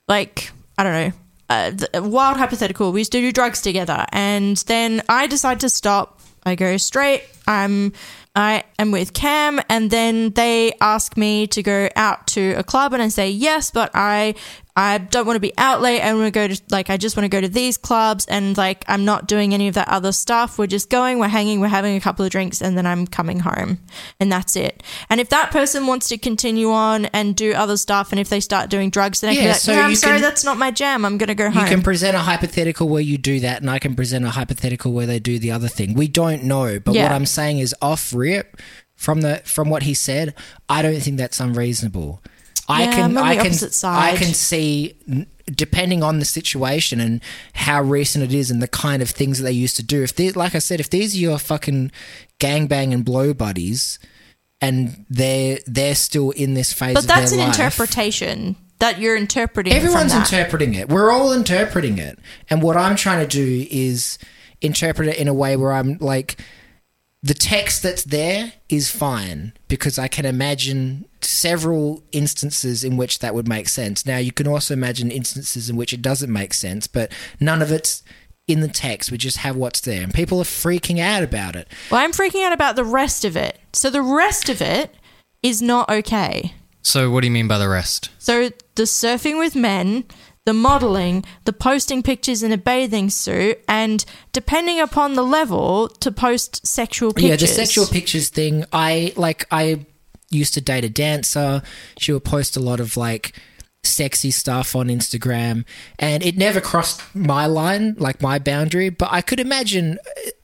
like I don't know uh, wild hypothetical we used to do drugs together and then I decide to stop I go straight I'm I am with Cam and then they ask me to go out to a club and I say yes but I I don't want to be out late I want to go to like I just want to go to these clubs and like I'm not doing any of that other stuff we're just going we're hanging we're having a couple of drinks and then I'm coming home and that's it and if that person wants to continue on and do other stuff and if they start doing drugs then I can be like, so no, I'm sorry can- that's not my jam I'm gonna go home. You can present a hypothetical where you do that, and I can present a hypothetical where they do the other thing. We don't know, but what I'm saying is off rip from the from what he said. I don't think that's unreasonable. I Yeah, can I can opposite side. I can see depending on the situation and how recent it is and the kind of things that they used to do. If they like I said, if these are your fucking gangbang and blow buddies. And they're they're still in this phase. but that's an life, interpretation that you're interpreting Everyone's interpreting it. We're all interpreting it. And what I'm trying to do is interpret it in a way where I'm like, the text that's there is fine because I can imagine several instances in which that would make sense. Now, you can also imagine instances in which it doesn't make sense, but none of it's in the text. We just have what's there. And people are freaking out about it. Well, I'm freaking out about the rest of it. So the rest of it is not okay. So, what do you mean by the rest? So the surfing with men, the modeling, the posting pictures in a bathing suit, and depending upon the level, to post sexual pictures. Yeah, the sexual pictures thing. I like. I used to date a dancer. She would post a lot of like sexy stuff on Instagram, and it never crossed my line, like my boundary. But I could imagine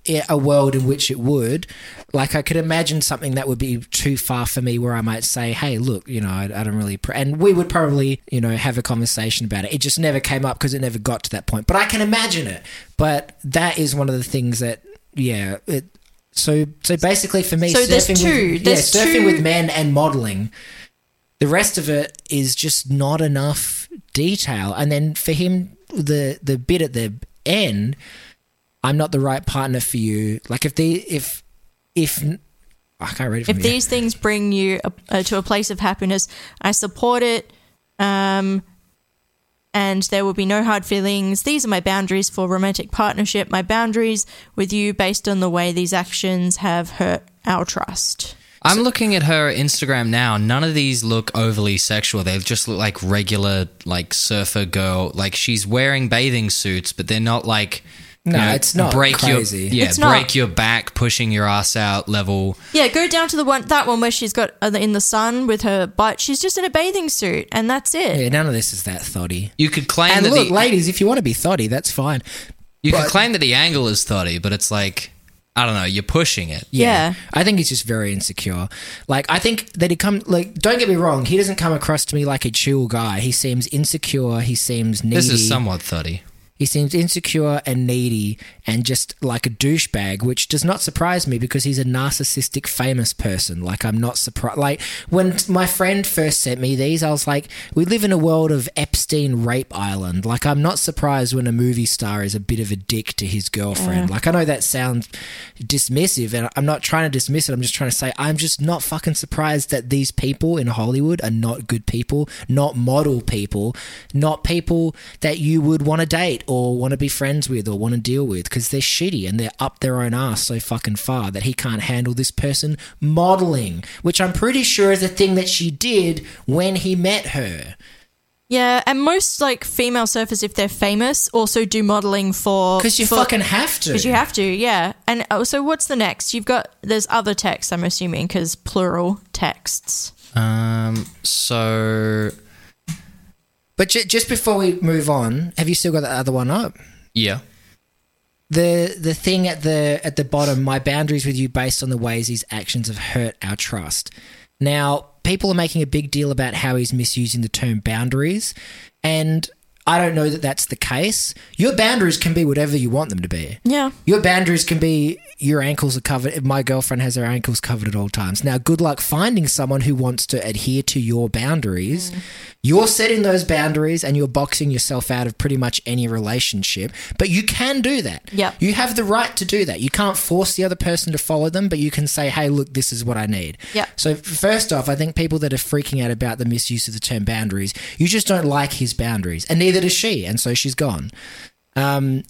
uh, a world in which it would. Like I could imagine something that would be too far for me, where I might say, "Hey, look, you know, I, I don't really," pr-. and we would probably, you know, have a conversation about it. It just never came up because it never got to that point. But I can imagine it. But that is one of the things that, yeah, it. So, so basically, for me, So there's two. with, There's yeah, surfing two- with men and modeling. The rest of it is just not enough detail. And then for him, the the bit at the end, I'm not the right partner for you. Like if the if if I can't read it if here. these things bring you uh, to a place of happiness, I support it. Um, and there will be no hard feelings. These are my boundaries for romantic partnership. My boundaries with you based on the way these actions have hurt our trust. I'm looking at her Instagram now. None of these look overly sexual. They just look like regular, like surfer girl. Like she's wearing bathing suits, but they're not like No, you know, it's not break crazy. your yeah It's not. break your back, pushing your ass out level. Yeah, go down to the one that one where she's got uh, in the sun with her butt. She's just in a bathing suit, and that's it. Yeah, none of this is that thotty. You could claim And that look, the ladies, if you want to be thotty, that's fine. you could claim that the angle is thotty, but it's like I don't know, you're pushing it. Yeah. I think he's just very insecure. Like, I think that he come like. Don't get me wrong. He doesn't come across to me like a chill guy. He seems insecure. He seems needy. This is somewhat thotty. He seems insecure and needy and just like a douchebag, which does not surprise me because he's a narcissistic, famous person. Like, I'm not surprised. Like, when my friend first sent me these, I was like, we live in a world of Epstein Rape Island. Like, I'm not surprised when a movie star is a bit of a dick to his girlfriend. Like, I know that sounds dismissive, and I'm not trying to dismiss it. I'm just trying to say, I'm just not fucking surprised that these people in Hollywood are not good people, not model people, not people that you would want to date or want to be friends with or want to deal with because they're shitty and they're up their own ass so fucking far that he can't handle this person modeling, which I'm pretty sure is a thing that she did when he met her. Yeah, and most like female surfers, if they're famous, also do modeling for Because you for- fucking have to. Because you have to, yeah. And oh, so what's the next? You've got there's other texts. I'm assuming because plural texts. Um. So But ju- just before we move on, have you still got the other one up? yeah. the the thing at the at the bottom my boundaries with you based on the ways his actions have hurt our trust now people are making a big deal about how he's misusing the term boundaries and i don't know that that's the case your boundaries can be whatever you want them to be Yeah, your boundaries can be your ankles are covered. My girlfriend has her ankles covered at all times. Now, good luck finding someone who wants to adhere to your boundaries. You're setting those boundaries and you're boxing yourself out of pretty much any relationship, but you can do that. Yep. You have the right to do that. You can't force the other person to follow them, but you can say, hey, look, this is what I need. Yep. So, first off, I think people that are freaking out about the misuse of the term boundaries, you just don't like his boundaries, and neither does she, and so she's gone um,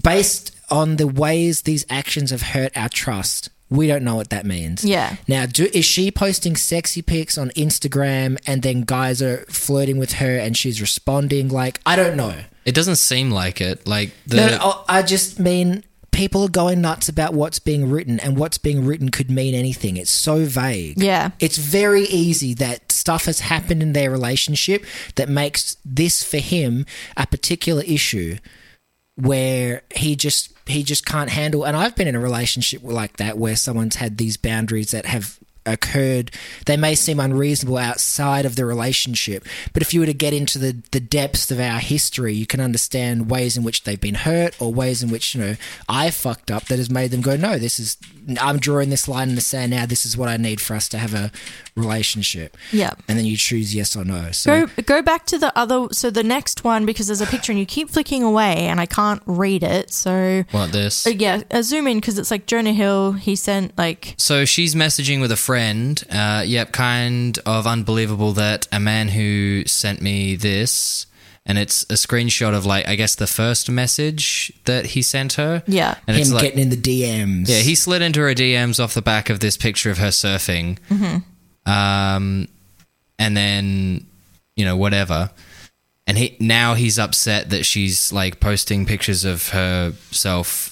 based on the ways these actions have hurt our trust. We don't know what that means. Yeah. Now, do, is she posting sexy pics on Instagram and then guys are flirting with her and she's responding? Like, I don't know. It doesn't seem like it. Like the No, no, I just mean people are going nuts about what's being written, and what's being written could mean anything. It's so vague. Yeah. It's very easy that stuff has happened in their relationship that makes this for him a particular issue where he just he just can't handle and I've been in a relationship like that where someone's had these boundaries that have occurred they may seem unreasonable outside of the relationship but if you were to get into the the depths of our history you can understand ways in which they've been hurt or ways in which you know I fucked up that has made them go no this is I'm drawing this line in the sand now this is what I need for us to have a relationship Yeah. and then you choose yes or no so Go go back to the other. So the next one because there's a picture and you keep flicking away and I can't read it. So what this. uh, yeah, uh, zoom in because it's like Jonah Hill. He sent like So she's messaging with a friend. Uh, yep, kind of unbelievable that a man who sent me this, and it's a screenshot of like I guess the first message that he sent her. Yeah. and him it's like getting in the DMs yeah, he slid into her DMs off the back of this picture of her surfing. Um, and then you know whatever. And he now he's upset that she's like posting pictures of herself.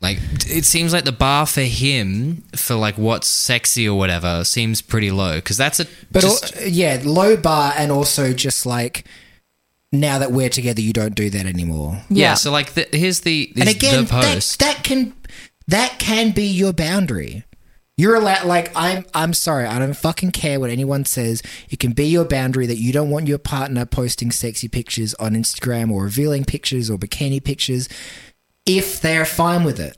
Like it seems like the bar for him for like what's sexy or whatever seems pretty low because that's a But just, al- yeah, low bar, and also just like now that we're together, you don't do that anymore. yeah. yeah. So like the, here's the And again, the post. that that can that can be your boundary. You're allowed. Like I'm. I'm sorry. I don't fucking care what anyone says. It can be your boundary that you don't want your partner posting sexy pictures on Instagram or revealing pictures or bikini pictures if they're fine with it.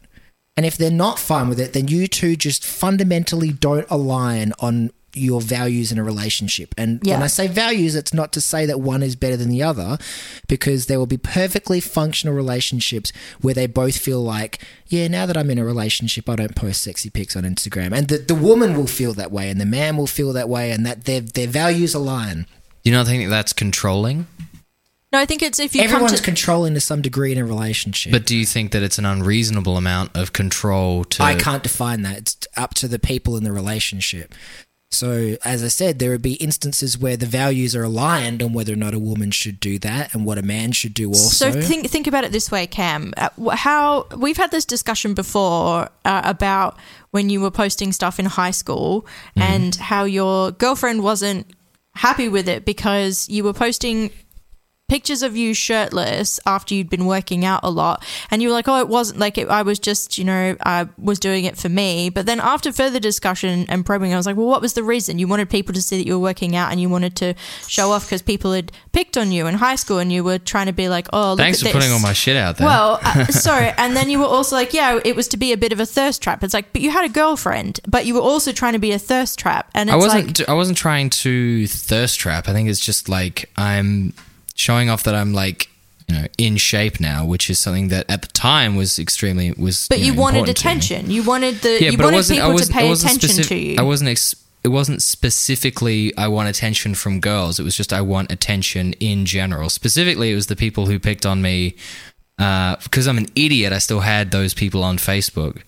And if they're not fine with it, then you two just fundamentally don't align on your values in a relationship. And when I say values, it's not to say that one is better than the other, because there will be perfectly functional relationships where they both feel like, yeah, now that I'm in a relationship, I don't post sexy pics on Instagram. And the, the woman will feel that way, and the man will feel that way, and that their, their values align. Do you not think that that's controlling? No, I think it's if you Everyone's come to controlling to some degree in a relationship. But do you think that it's an unreasonable amount of control to? I can't define that. It's up to the people in the relationship. So, as I said, there would be instances where the values are aligned on whether or not a woman should do that and what a man should do also. So think think about it this way, Cam. Uh, How we've had this discussion before uh, about when you were posting stuff in high school and how your girlfriend wasn't happy with it because you were posting pictures of you shirtless after you'd been working out a lot and you were like oh it wasn't like it, i was just you know i was doing it for me but then after further discussion and probing i was like well what was the reason you wanted people to see that you were working out and you wanted to show off because people had picked on you in high school and you were trying to be like oh look Thanks for putting all my shit out there. Well, uh, <laughs> sorry. And then you were also like, yeah, it was to be a bit of a thirst trap. It's like, but you had a girlfriend, but you were also trying to be a thirst trap. And it's I wasn't. like, I wasn't trying to thirst trap. I think it's just like I'm showing off that I'm like you know in shape now, which is something that at the time was extremely was. but you, know, wanted attention. You wanted the, Yeah, you but wanted people to pay attention specif- to you. I wasn't. Ex- it wasn't specifically I want attention from girls. It was just I want attention in general. Specifically, it was the people who picked on me uh, because I'm an idiot. I still had those people on Facebook.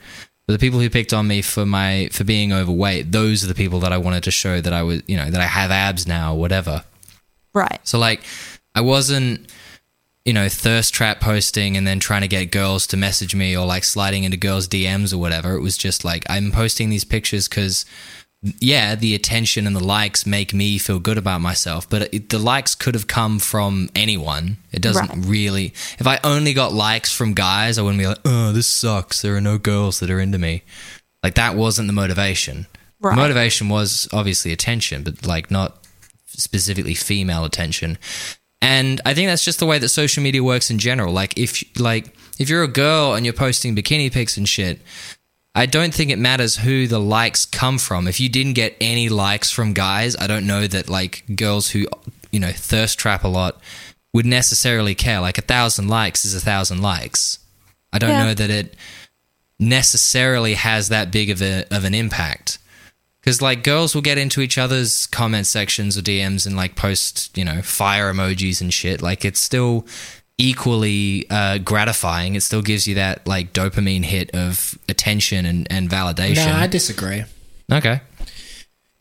But the people who picked on me for my for being overweight, those are the people that I wanted to show that I was, you know, that I have abs now, or whatever. right. So like, I wasn't, you know, thirst trap posting and then trying to get girls to message me or like sliding into girls' DMs or whatever. It was just like I'm posting these pictures because, yeah, the attention and the likes make me feel good about myself. But it, the likes could have come from anyone. It doesn't Right. really. If I only got likes from guys, I wouldn't be like, oh, this sucks. There are no girls that are into me. Like that wasn't the motivation. Right. The motivation was obviously attention, but like not specifically female attention. And I think that's just the way that social media works in general. Like if like if you're a girl and you're posting bikini pics and shit, I don't think it matters who the likes come from. If you didn't get any likes from guys, I don't know that like girls who you know thirst trap a lot would necessarily care. Like a thousand likes is a thousand likes. I don't Yeah. know that it necessarily has that big of a of an impact. Because like girls will get into each other's comment sections or DMs and like post, you know, fire emojis and shit. Like it's still equally uh, gratifying. It still gives you that like dopamine hit of attention and, and validation. no, I disagree. okay.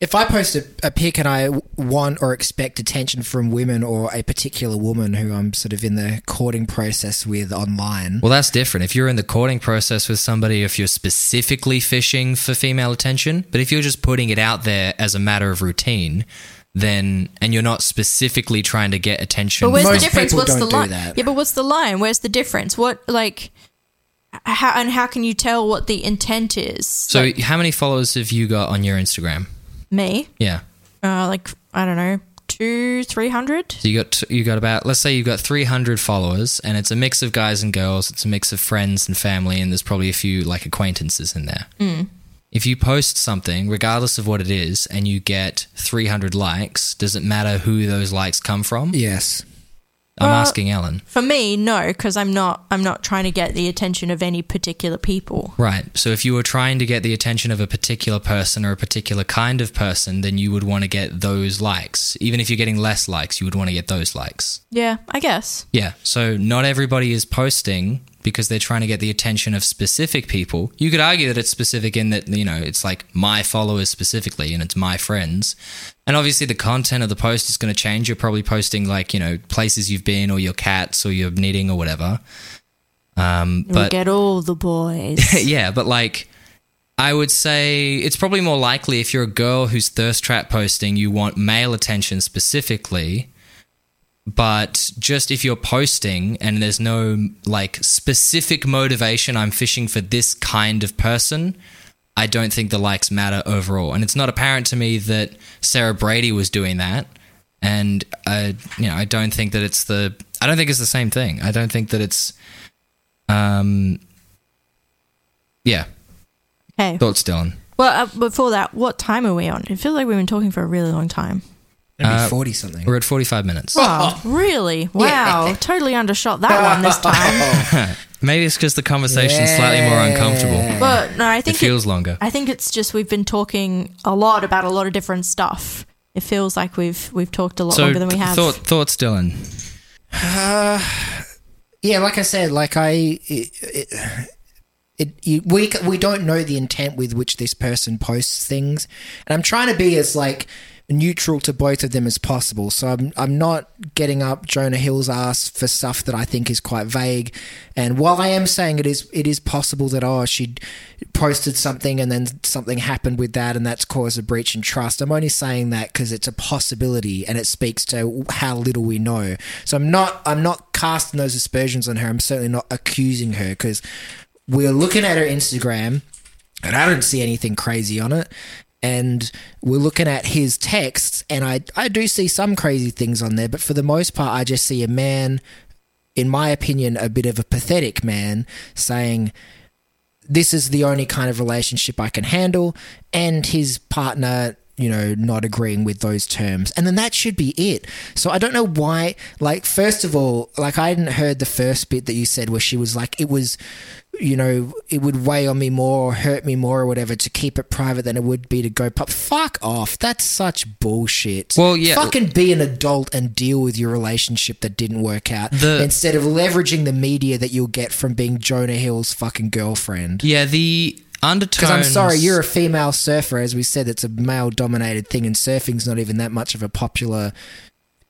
If I post a, a pic and I want or expect attention from women or a particular woman who I'm sort of in the courting process with online, Well, that's different. If you're in the courting process with somebody, if you're specifically fishing for female attention, but if you're just putting it out there as a matter of routine, then and you're not specifically trying to get attention. But where's Most the difference? What's the line? Yeah, but what's the line? Where's the difference? What like how and how can you tell what the intent is? so, how many followers have you got on your Instagram? Me, Yeah. uh, like I don't know, two, three hundred. So you got you got about let's say you've got 300 followers and it's a mix of guys and girls, it's a mix of friends and family and there's probably a few like acquaintances in there. If you post something regardless of what it is and you get 300 likes, does it matter who those likes come from? yes. I'm Well- asking Ellen. For me, no, because I'm not. I'm not trying to get the attention of any particular people. Right. So if you were trying to get the attention of a particular person or a particular kind of person, then you would want to get those likes. Even if you're getting less likes, you would want to get those likes. Yeah, I guess. Yeah. So not everybody is posting because they're trying to get the attention of specific people. You could argue that it's specific in that, you know, it's like my followers specifically and it's my friends. And obviously the content of the post is going to change. You're probably posting like, you know, places you've been or your cats or your knitting or whatever. Um, but get all the boys. <laughs> yeah, but like I would say it's probably more likely if you're a girl who's thirst trap posting, you want male attention specifically. But just if you're posting and there's no like specific motivation, I'm fishing for this kind of person, I don't think the likes matter overall. And it's not apparent to me that Sarah Brady was doing that. And I, you know, I don't think that it's the. I don't think it's the same thing. I don't think that it's. Um. Yeah. okay. Thoughts, Dylan. Well, uh, before that, what time are we on? It feels like we've been talking for a really long time. Maybe Uh, 40 something. We're at 45 minutes. Oh, really? Wow. Totally undershot that one this <laughs> time. <laughs> Maybe it's because the conversation's slightly more uncomfortable. But no, I think It think feels longer. I think it's just we've been talking a lot about a lot of different stuff. It feels like we've we've talked a lot So, longer than we have. thought, thoughts, Dylan. Yeah, like I said, like I, it, it, it, you, we we don't know the intent with which this person posts things, and I'm trying to be as like neutral to both of them as possible. So I'm I'm not getting up Jonah Hill's ass for stuff that I think is quite vague. And while I am saying it is it is possible that oh she posted something and then something happened with that and that's caused a breach in trust. I'm only saying that because it's a possibility and it speaks to how little we know. So I'm not I'm not casting those aspersions on her. I'm certainly not accusing her because we're looking at her Instagram and I don't see anything crazy on it. And we're looking at his texts, and I, I do see some crazy things on there, but for the most part, I just see a man, in my opinion, a bit of a pathetic man, saying, This is the only kind of relationship I can handle, and his partner you know, not agreeing with those terms. And then that should be it. So I don't know why, like, first of all, like, I hadn't heard the first bit that you said where she was like, it was, you know, it would weigh on me more or hurt me more or whatever to keep it private than it would be to go pub. Fuck off. That's such bullshit. Well, yeah. Fucking be an adult and deal with your relationship that didn't work out The- instead of leveraging the media that you'll get from being Jonah Hill's fucking girlfriend. Yeah, the undertones. Because I'm sorry, you're a female surfer. As we said, it's a male dominated thing, and surfing's not even that much of a popular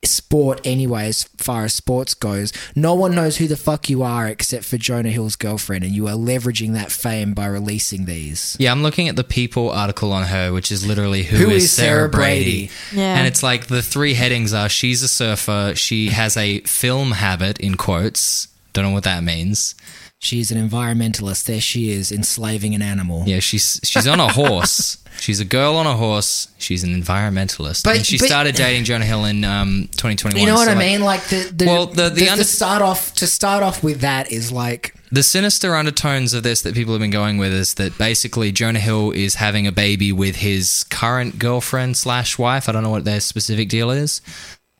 sport anyway, as far as sports goes. No one knows who the fuck you are except for Jonah Hill's girlfriend, and you are leveraging that fame by releasing these. Yeah, I'm looking at the People article on her, which is literally Who who is, is Sarah, Sarah Brady? Brady? Yeah. And it's like the three headings are she's a surfer, she has a film habit, in quotes. Don't know what that means. She's an environmentalist. There she is, enslaving an animal. Yeah, she's she's on a horse. <laughs> She's a girl on a horse. She's an environmentalist. But- and she but- started dating Jonah Hill in um, 2021. You know what so, I like, mean? Like the the, Well, the- the the, under- start off to start off with that is like The sinister undertones of this that people have been going with is that basically Jonah Hill is having a baby with his current girlfriend slash wife. I don't know what their specific deal is,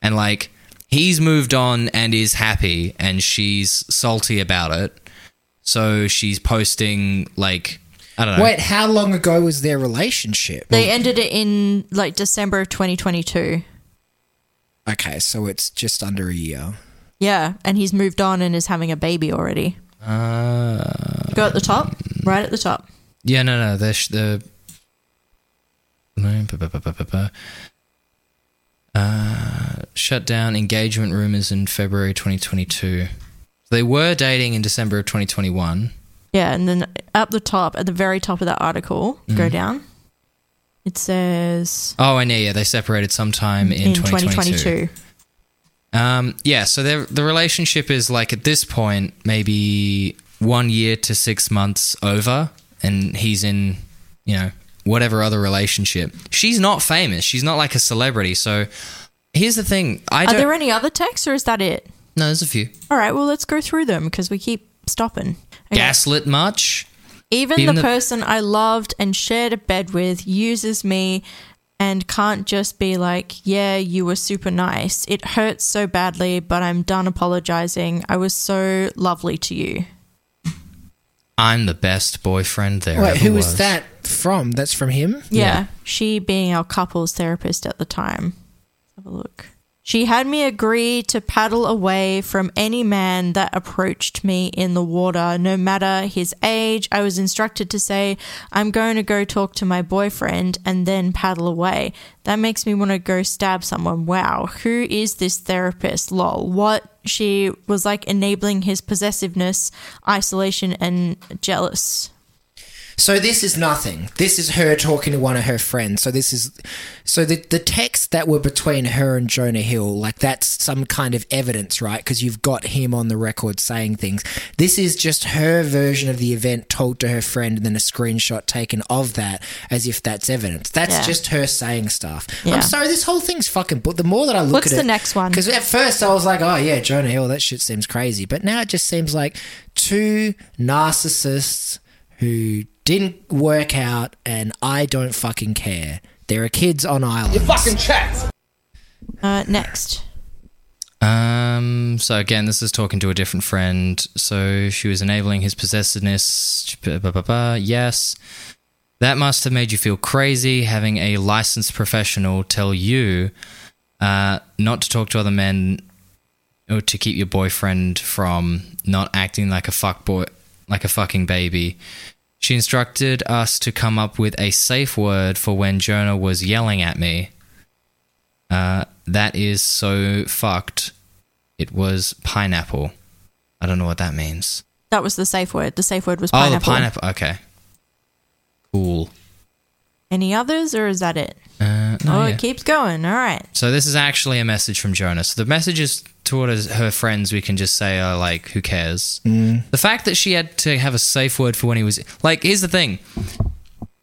and like he's moved on and is happy, and she's salty about it. So she's posting like I don't know. wait, how long ago was their relationship? They ended it in like December of 2022. Okay, so it's just under a year. Yeah, and he's moved on and is having a baby already. Uh, Go at the top, right at the top. yeah, no, no. The sh- the uh, shut down engagement rumors in February 2022. They were dating in December of 2021. Yeah, and then up the top, at the very top of that article, Mm-hmm. go down. It says Oh, I yeah, yeah, they separated sometime in, in 2022. 2022. Um, yeah, so their the relationship is like at this point maybe one year to six months over, and he's in, you know, whatever other relationship. She's not famous. She's not like a celebrity. So here's the thing: I Are there any other texts, or is that it? No, there's a few. All right, well, let's go through them because we keep stopping. Okay. Gaslit much? Even, Even the, the- person I loved and shared a bed with uses me and can't just be like, yeah, you were super nice. It hurts so badly, but I'm done apologizing. I was so lovely to you. I'm the best boyfriend there Wait, ever who was. was that from? That's from him? Yeah, Yeah. she being our couples therapist at the time. Let's have a look. She had me agree to paddle away from any man that approached me in the water, no matter his age. I was instructed to say, I'm going to go talk to my boyfriend and then paddle away. That makes me want to go stab someone. Wow, who is this therapist? Lol. What? She was like enabling his possessiveness, isolation, and jealous. So this is nothing. This is her talking to one of her friends. So this is so the the texts that were between her and Jonah Hill, like that's some kind of evidence, right? Because you've got him on the record saying things. This is just her version of the event told to her friend, and then a screenshot taken of that as if that's evidence. That's Yeah. just her saying stuff. Yeah. I'm sorry, this whole thing's fucking. But the more that I look What's at it, What's the next one? Because at first I was like, oh yeah, Jonah Hill, that shit seems crazy. But now it just seems like two narcissists who didn't work out and I don't fucking care. There are kids on islands. You fucking chat. Uh, next. Um. So again, this is talking to a different friend. So she was enabling his possessiveness. Blah, blah, blah, blah. Yes, that must have made you feel crazy having a licensed professional tell you uh, not to talk to other men or to keep your boyfriend from not acting like a fuckboy. like a fucking baby. She instructed us to come up with a safe word for when Jonah was yelling at me. Uh, that is so fucked. It was pineapple. I don't know what that means. That was the safe word. The safe word was pineapple. Oh, pineapple. the pineapple. Okay. Cool. Any others, or is that it? Uh, no, oh, yeah. it keeps going. All right. So this is actually a message from Jonah. So the messages towards her friends, we can just say are like, "Who cares?" Mm. The fact that she had to have a safe word for when he was like, here's the thing.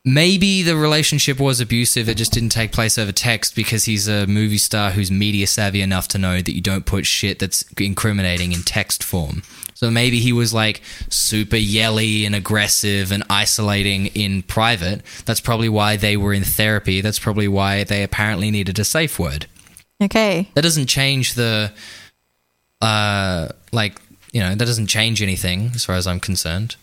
Maybe the relationship was abusive. It just didn't take place over text because he's a movie star who's media savvy enough to know that you don't put shit that's incriminating in text form. So maybe he was like super yelly and aggressive and isolating in private. That's probably why they were in therapy. That's probably why they apparently needed a safe word Okay. that doesn't change the uh like you know that doesn't change anything as far as i'm concerned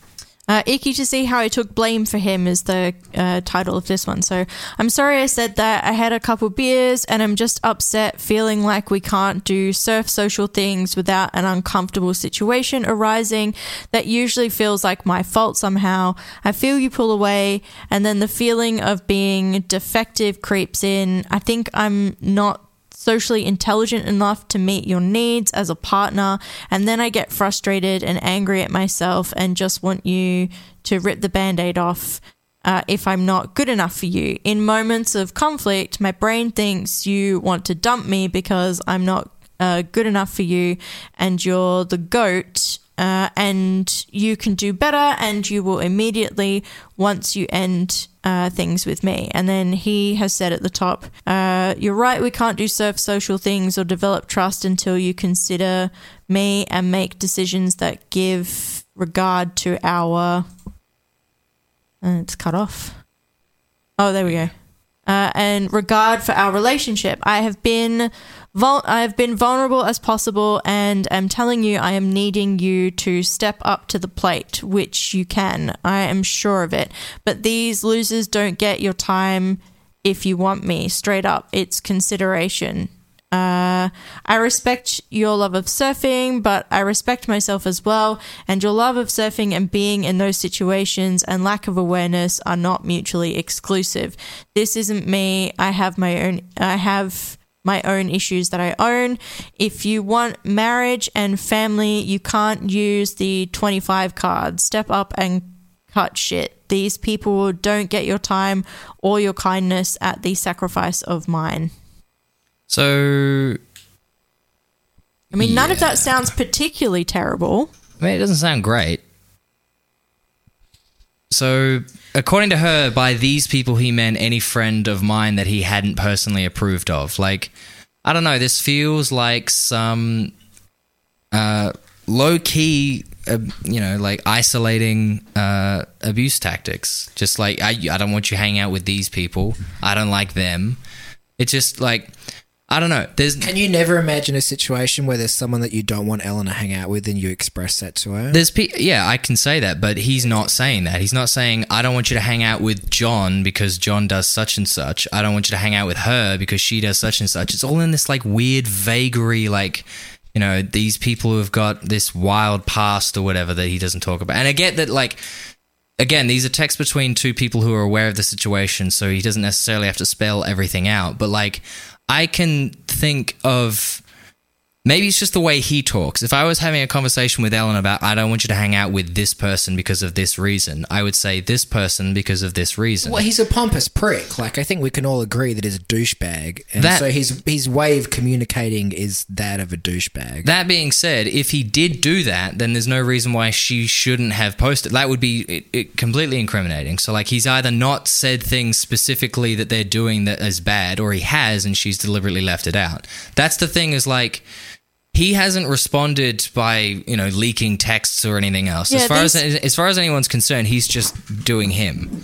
Uh, icky to see how I took blame for him is the uh, title of this one. So I'm sorry I said that. I had a couple beers and I'm just upset, feeling like we can't do surf social things without an uncomfortable situation arising that usually feels like my fault somehow. I feel you pull away, and then the feeling of being defective creeps in. I think I'm not socially intelligent enough to meet your needs as a partner, and then I get frustrated and angry at myself and just want you to rip the band aid off. Uh, if I'm not good enough for you. In moments of conflict, my brain thinks you want to dump me because I'm not uh, good enough for you and you're the goat uh, and you can do better and you will immediately once you end uh, things with me. And then he has said at the top uh, you're right we can't do surf social things or develop trust until you consider me and make decisions that give regard to our uh, it's cut off. Oh there we go. Uh, and regard for our relationship. I have been vul- I have been vulnerable as possible, and am telling you I am needing you to step up to the plate, which you can. I am sure of it. But these losers don't get your time if you want me. Straight up, it's consideration. Uh, I respect your love of surfing, but I respect myself as well. And your love of surfing and being in those situations and lack of awareness are not mutually exclusive. This isn't me. I have my own. I have my own issues that I own. If you want marriage and family, you can't use the 25 card. Step up and cut shit. These people don't get your time or your kindness at the sacrifice of mine. so I mean, none of that sounds particularly terrible. i mean it doesn't sound great so according to her by these people he meant any friend of mine that he hadn't personally approved of. Like i don't know this feels like some uh low key uh, you know like isolating uh abuse tactics. Just like I, I don't want you hanging out with these people. I don't like them. It's just like i don't know there's Can you never imagine a situation where there's someone that you don't want Ellen to hang out with and you express that to her? There's pe- yeah, I can say that, but he's not saying that. He's not saying I don't want you to hang out with John because John does such and such. I don't want you to hang out with her because she does such and such. It's all in this like weird vagary like you know, these people who have got this wild past or whatever that he doesn't talk about. And I get that like again, these are texts between two people who are aware of the situation, so he doesn't necessarily have to spell everything out. But like, I can think of maybe it's just the way he talks. If I was having a conversation with Ellen about, I don't want you to hang out with this person because of this reason, I would say this person because of this reason. Well, he's a pompous prick. Like I think we can all agree that he's a douchebag, and That- so his his way of communicating is that of a douchebag. That being said, if he did do that, then there's no reason why she shouldn't have posted. That would be it, it completely incriminating. So, like, he's either not said things specifically that they're doing that is bad, or he has and she's deliberately left it out. That's the thing. Is like he hasn't responded by you know leaking texts or anything else. Yeah, as far as as far as anyone's concerned, he's just doing him.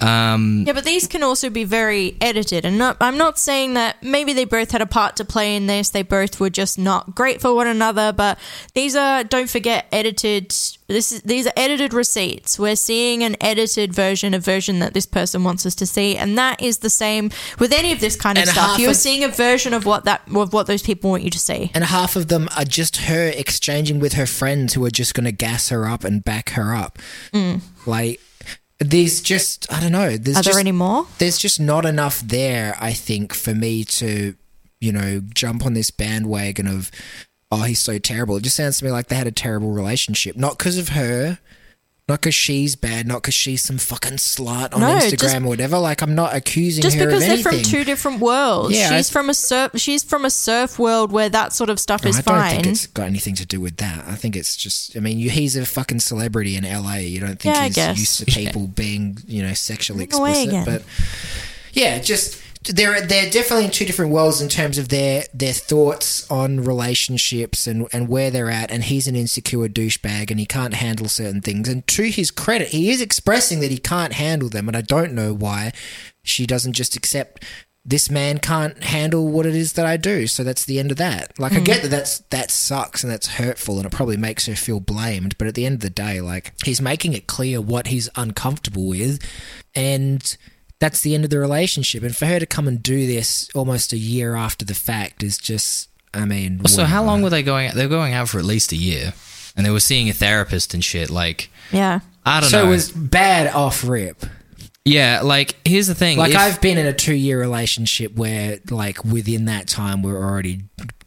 Um, Yeah, but these can also be very edited, and not, I'm not saying that maybe they both had a part to play in this. They both were just not great for one another. But these are, don't forget, edited. This is these are edited receipts. We're seeing an edited version, a version that this person wants us to see, and that is the same with any of this kind of And stuff. You're of- seeing a version of what that of what those people want you to see. And half of them are just her exchanging with her friends who are just going to gas her up and back her up. Like, there's just, I don't know. There's. Are just, there any more? there's just not enough there, I think, for me to, you know, jump on this bandwagon of, oh, he's so terrible. It just sounds to me like they had a terrible relationship. Not because of her, not because she's bad, not because she's some fucking slut on No, Instagram just- or whatever. Like, I'm not accusing Just her because of they're from two different worlds. Yeah, she's I- from a surf. She's from a surf world where that sort of stuff No, is I don't fine. think it's got anything to do with that. I think it's just. I mean, you, he's a fucking celebrity in LA. You don't think Yeah, he's used to people being, you know, sexually explicit. But yeah, just they're they're definitely in two different worlds in terms of their their thoughts on relationships and and where they're at. And he's an insecure douchebag and he can't handle certain things. And to his credit, he is expressing that he can't handle them. And I don't know why she doesn't just accept this man can't handle what it is that I do. So that's the end of that. Like I mm. get that that's that sucks and that's hurtful and it probably makes her feel blamed, but at the end of the day like he's making it clear what he's uncomfortable with and that's the end of the relationship. And for her to come and do this almost a year after the fact is just I mean so how long were they going? Out? They were going out for at least a year, and they were seeing a therapist and shit. Like yeah. I don't So know. So it was bad off rip. yeah, like here's the thing. Like if- I've been in a two year relationship where, like, within that time, we're already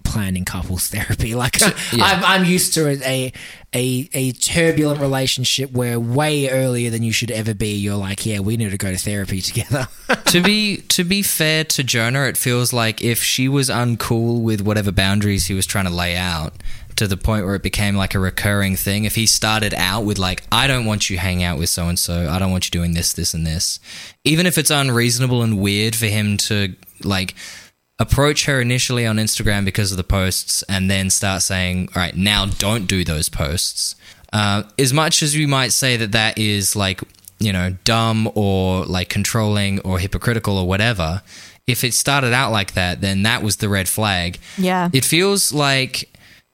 planning couples <laughs> therapy. Like, <laughs> I'm, I'm used to a, a a turbulent relationship where way earlier than you should ever be, you're like, yeah, we need to go to therapy <laughs> together. to be to be fair to Jonah, it feels like if she was uncool with whatever boundaries he was trying to lay out, to the point where it became like a recurring thing. If he started out with like, I don't want you hanging out with so and so, I don't want you doing this, this, and this, even if it's unreasonable and weird for him to like approach her initially on Instagram because of the posts and then start saying, all right, now don't do those posts. Uh, as much as we might say that that is like, you know, dumb or like controlling or hypocritical or whatever, if it started out like that, then that was the red flag. Yeah. It feels like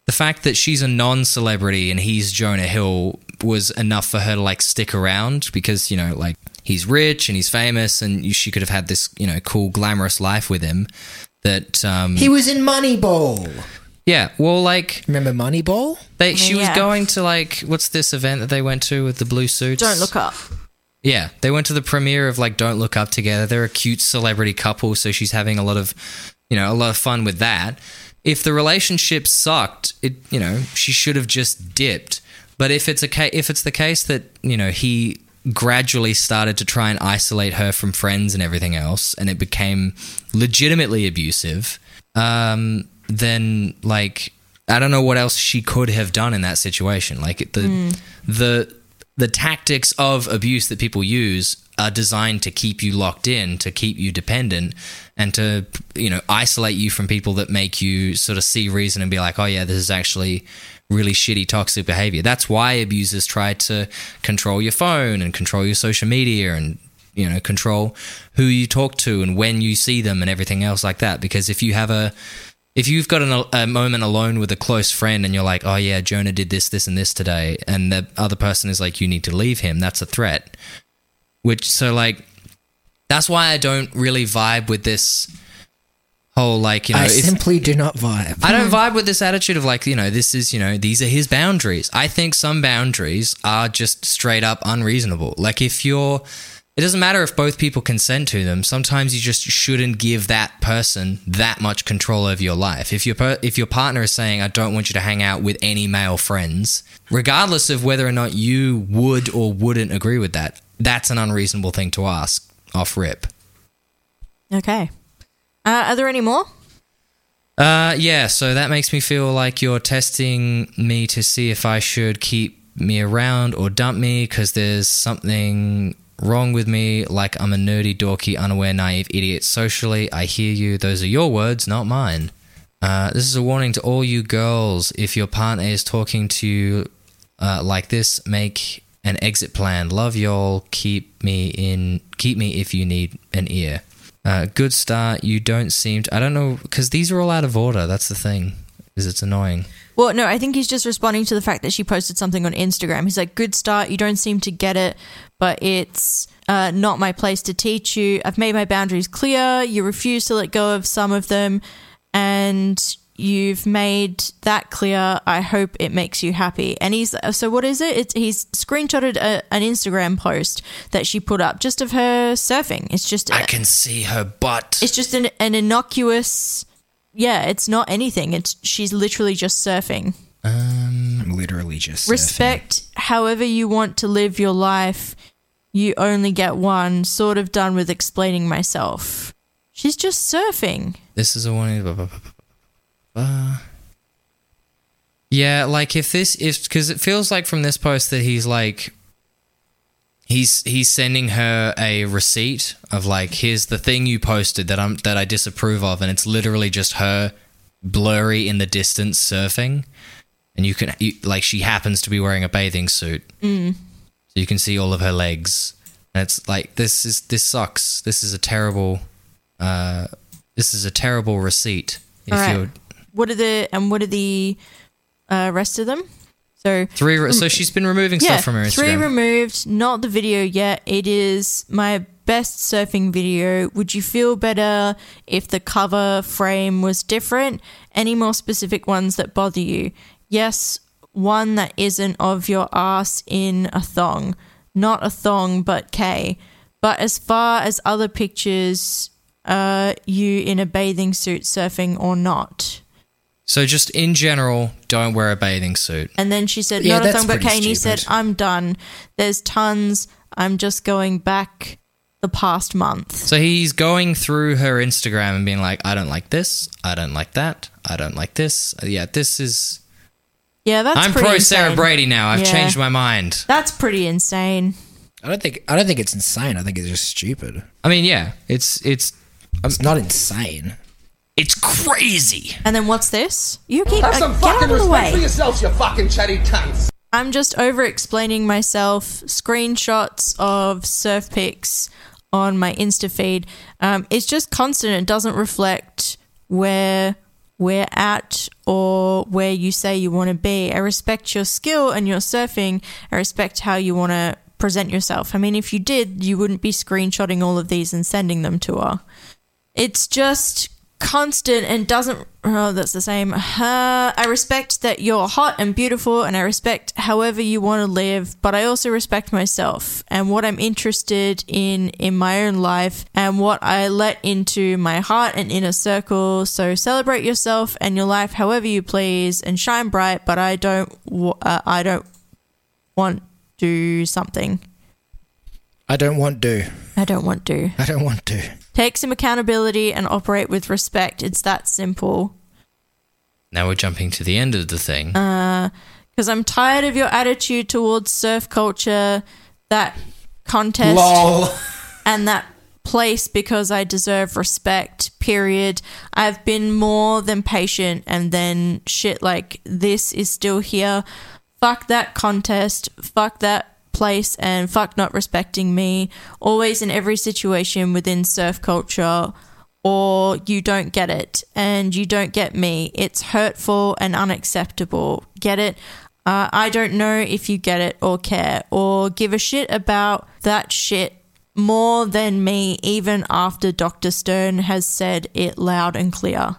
the fact that she's a non celebrity and he's Jonah Hill was enough for her to like stick around because, you know, like he's rich and he's famous and she could have had this, you know, cool, glamorous life with him. That, um, he was in Moneyball. yeah, well, like Remember Moneyball? they, she was going to like, what's this event that they went to with the blue suits? Don't look up. Yeah, they went to the premiere of like Don't Look Up together. They're a cute celebrity couple, so she's having a lot of, you know, a lot of fun with that. If the relationship sucked, it you know she should have just dipped. But if it's a ca- if it's the case that you know he gradually started to try and isolate her from friends and everything else, and it became legitimately abusive, um, then like I don't know what else she could have done in that situation. Like the the the tactics of abuse that people use are designed to keep you locked in, to keep you dependent, and to you know isolate you from people that make you sort of see reason and be like, oh yeah, this is actually really shitty toxic behavior. That's why abusers try to control your phone and control your social media and you know control who you talk to and when you see them and everything else like that. Because if you have a if you've got an, a moment alone with a close friend and you're like, oh yeah, Jonah did this, this, and this today, and the other person is like, you need to leave him, that's a threat. Which, so like, that's why I don't really vibe with this whole, like, you know, I simply do not vibe. I don't vibe with this attitude of like, you know, this is, you know, these are his boundaries. I think some boundaries are just straight up unreasonable. Like if you're it doesn't matter if both people consent to them. Sometimes you just shouldn't give that person that much control over your life. If your per- if your partner is saying I don't want you to hang out with any male friends, regardless of whether or not you would or wouldn't agree with that, that's an unreasonable thing to ask off rip. Okay. Uh, are there any more? Uh, yeah, so that makes me feel like you're testing me to see if I should keep me around or dump me because there's something wrong with me, like I'm a nerdy, dorky, unaware, naive idiot socially. I hear you. Those are your words, not mine. Uh, this is a warning to all you girls. If your partner is talking to you uh, like this, make an exit plan. Love y'all. Keep me in. Keep me if you need an ear. Uh, good start. You don't seem. To, I don't know because these are all out of order. That's the thing. Is it's annoying. Well, no, I think he's just responding to the fact that she posted something on Instagram. He's like, "Good start. You don't seem to get it, but it's uh, not my place to teach you. I've made my boundaries clear. You refuse to let go of some of them, and you've made that clear. I hope it makes you happy." And he's uh, so what is it? It's he's screenshotted a, an Instagram post that she put up just of her surfing. It's just I can see her butt. it's just an, an innocuous. Yeah, it's not anything. It's she's literally just surfing. Um, I'm literally just surfing. respect however you want to live your life. You only get one. Sort of done with explaining myself. She's just surfing. This is a warning. Blah. Yeah, like if this if because it feels like from this post that he's like he's he's sending her a receipt of like here's the thing you posted that I'm that I disapprove of, and it's literally just her blurry in the distance surfing, and you can you, like she happens to be wearing a bathing suit, mm. so you can see all of her legs, and it's like this is this sucks. This is a terrible. Uh, this is a terrible receipt. If right. you're What are the and what are the uh, rest of them? So three, re- so she's been removing yeah, stuff from her three removed. Not the video yet. It is my best surfing video. Would you feel better if the cover frame was different? Any more specific ones that bother you? Yes, one that isn't of your ass in a thong. Not a thong, but K. But as far as other pictures, uh, you in a bathing suit surfing or not? So just in general, don't wear a bathing suit. And then she said, Yeah, not a that's thong, but pretty K. And he said. I'm done. There's tons. I'm just going back the past month. So he's going through her Instagram and being like, I don't like this. I don't like that. I don't like this. Yeah, this is. Yeah, that's I'm pretty pro insane. Sarah Brady now. I've Yeah. changed my mind. That's pretty insane. I don't think I don't think it's insane. I think it's just stupid. I mean, yeah, it's it's It's not insane. It's crazy. And then what's this? You keep Have uh, some get out fucking of the respect for yourselves, you fucking chatty cunts. I'm just over explaining myself. Screenshots of surf pics on my Insta feed. Um, it's just constant. It doesn't reflect where we're at or where you say you want to be. I respect your skill and your surfing. I respect how you want to present yourself. I mean, if you did, you wouldn't be screenshotting all of these and sending them to her. It's just constant and doesn't. Oh, that's the same. Uh, I respect that you're hot and beautiful, and I respect however you want to live, but I also respect myself and what I'm interested in in my own life and what I let into my heart and inner circle. So celebrate yourself and your life however you please and shine bright, but I don't. Uh, I don't want to do something. I don't want to. I don't want to. I don't want to. Take some accountability and operate with respect. It's that simple. Now we're jumping to the end of the thing. Uh, because I'm tired of your attitude towards surf culture, that contest, Lol. and that place because I deserve respect, period. I've been more than patient, and then shit like this is still here. Fuck that contest. Fuck that place and fuck not respecting me. Always in every situation within surf culture, or you don't get it and you don't get me. It's hurtful and unacceptable. Get it? Uh, I don't know if you get it or care or give a shit about that shit more than me, even after Dr. Stern has said it loud and clear.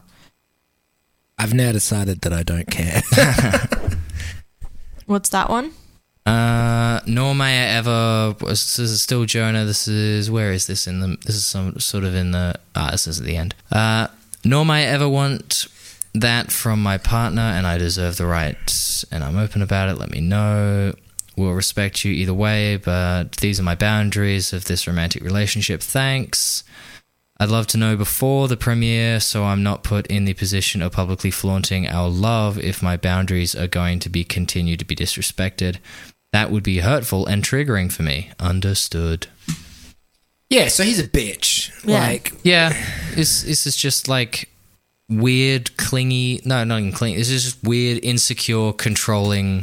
I've now decided that I don't care. <laughs> What's that one? Uh, nor may I ever. This is still Jonah. This is where is this in the? This is some sort of in the. Ah, this is at the end. Uh, nor may I ever want that from my partner, and I deserve the right. And I'm open about it. Let me know. We'll respect you either way, but these are my boundaries of this romantic relationship. Thanks. I'd love to know before the premiere so I'm not put in the position of publicly flaunting our love if my boundaries are going to be continued to be disrespected. That would be hurtful and triggering for me. Understood. yeah, so he's a bitch. Yeah. Like, Yeah, this this is just like weird, clingy. No, not even clingy. This is just weird, insecure, controlling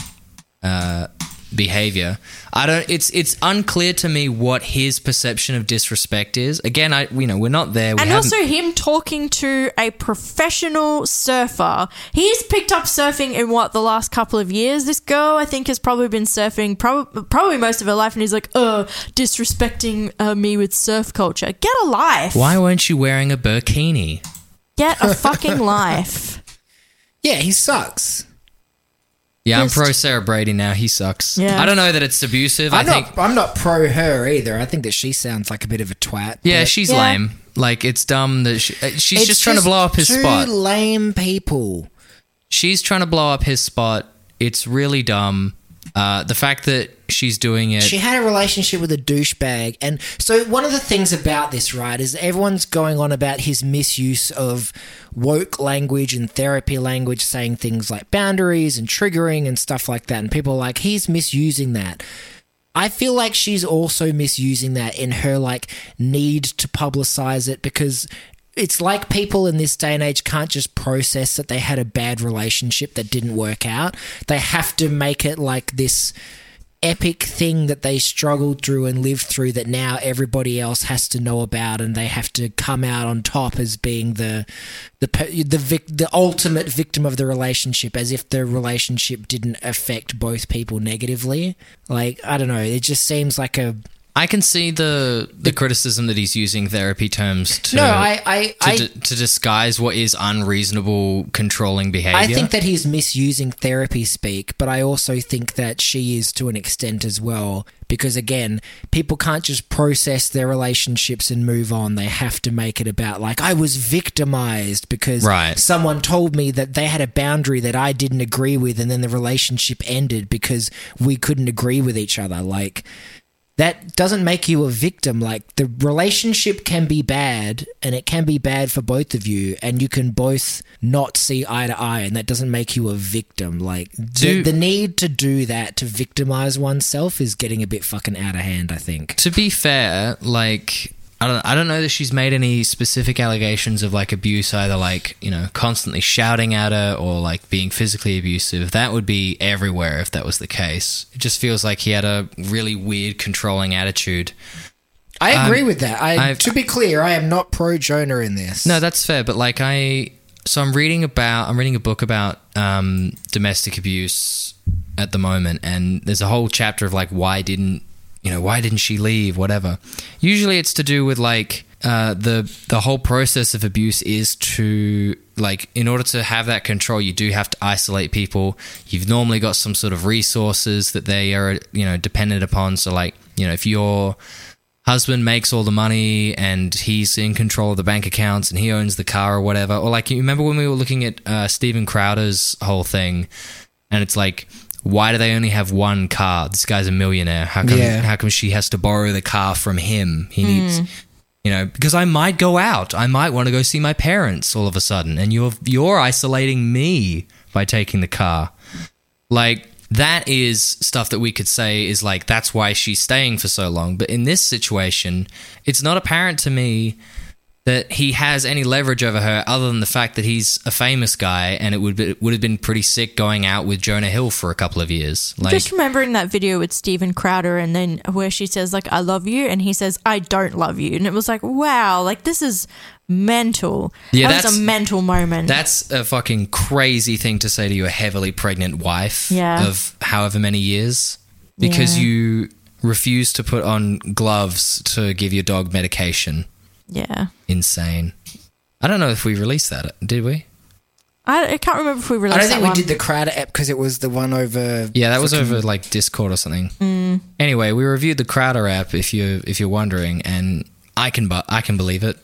uh, behavior. I don't. It's it's unclear to me what his perception of disrespect is. Again, I you know we're not there. We and haven't- also him talking to a professional surfer. He's picked up surfing in what the last couple of years. This girl, I think, has probably been surfing probably probably most of her life, and he's like, "Oh, disrespecting uh, me with surf culture. Get a life. why weren't you wearing a burkini? Get a fucking <laughs> life." Yeah, he sucks. Yeah, I'm pro Sarah Brady now. He sucks. Yeah. I don't know that it's abusive. i I'm think. not. I'm not pro her either. I think that she sounds like a bit of a twat. yeah, but she's Yeah. lame. Like it's dumb that she, uh, she's it's just trying to blow up his two spot. Lame people. she's trying to blow up his spot. It's really dumb. Uh, the fact that she's doing it. She had a relationship with a douchebag. And so, one of the things about this, right, is everyone's going on about his misuse of woke language and therapy language, saying things like boundaries and triggering and stuff like that. And people are like, he's misusing that. I feel like she's also misusing that in her like need to publicize it because it's like people in this day and age can't just process that they had a bad relationship that didn't work out. They have to make it like this epic thing that they struggled through and lived through that now everybody else has to know about and they have to come out on top as being the the the vic- the ultimate victim of the relationship as if the relationship didn't affect both people negatively like i don't know it just seems like a I can see the the criticism that he's using therapy terms to no i i to, I, di- to disguise what is unreasonable controlling behavior. I think that he's misusing therapy speak, but I also think that she is to an extent as well. Because again, people can't just process their relationships and move on. They have to make it about, like, I was victimized because Right. someone told me that they had a boundary that I didn't agree with, and then the relationship ended because we couldn't agree with each other. Like, that doesn't make you a victim. Like the relationship can be bad and it can be bad for both of you and you can both not see eye to eye and that doesn't make you a victim. Like the, the need to do that to victimize oneself is getting a bit fucking out of hand, I think. to be fair, like I don't I don't know that she's made any specific allegations of like abuse either like, you know, constantly shouting at her or like being physically abusive. That would be everywhere if that was the case. It just feels like he had a really weird controlling attitude. I agree with that. I I've- to be clear, I am not pro Jonah in this. No, that's fair, but like I so I'm reading about I'm reading a book about um, domestic abuse at the moment and there's a whole chapter of like why didn't you know why didn't she leave whatever. Usually it's to do with like uh, the the whole process of abuse is to like in order to have that control you do have to isolate people you've normally got some sort of resources that they are you know dependent upon so like you know if you're husband makes all the money and he's in control of the bank accounts and he owns the car or whatever. Or like you remember when we were looking at uh, Steven Crowder's whole thing, and it's like, why do they only have one car? This guy's a millionaire. How come? Yeah. How come she has to borrow the car from him? He hmm. needs. You know, because I might go out. I might want to go see my parents all of a sudden, and you're you're isolating me by taking the car. Like that is stuff that we could say is like that's why she's staying for so long. But in this situation, it's not apparent to me that he has any leverage over her other than the fact that he's a famous guy and it would be, would have been pretty sick going out with Jonah Hill for a couple of years. Like Just remembering that video with Steven Crowder and then where she says like I love you and he says I don't love you and it was like wow like this is mental. Yeah, that that's- a mental moment. That's a fucking crazy thing to say to your heavily pregnant wife Yeah. of however many years because Yeah. you refuse to put on gloves to give your dog medication. Yeah. Insane. I don't know if we released that, did we? I, I can't remember if we released. I released don't think that we one. did the Crowder app because it was the one over. Yeah, that was fucking- over like Discord or something. Mm. Anyway, we reviewed the Crowder app if you if you're wondering, and I can but I can believe it.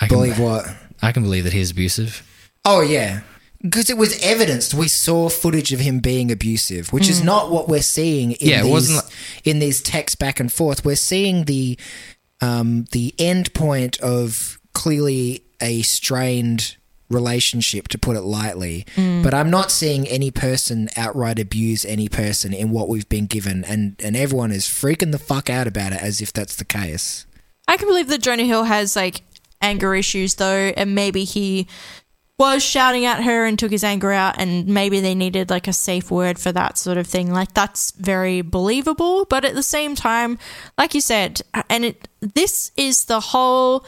I can Believe what? I can believe that he's abusive. Oh yeah, because it was evidenced. We saw footage of him being abusive, which is mm. not what we're seeing. In Yeah, it these, wasn't like- in these texts back and forth. We're seeing the um, the end point of clearly a strained relationship, to put it lightly. But I'm not seeing any person outright abuse any person in what we've been given, and and everyone is freaking the fuck out about it as if that's the case. I can believe that Jonah Hill has like anger issues though, and maybe he was shouting at her and took his anger out and maybe they needed like a safe word for that sort of thing. Like that's very believable but at the same time like you said and it this is the whole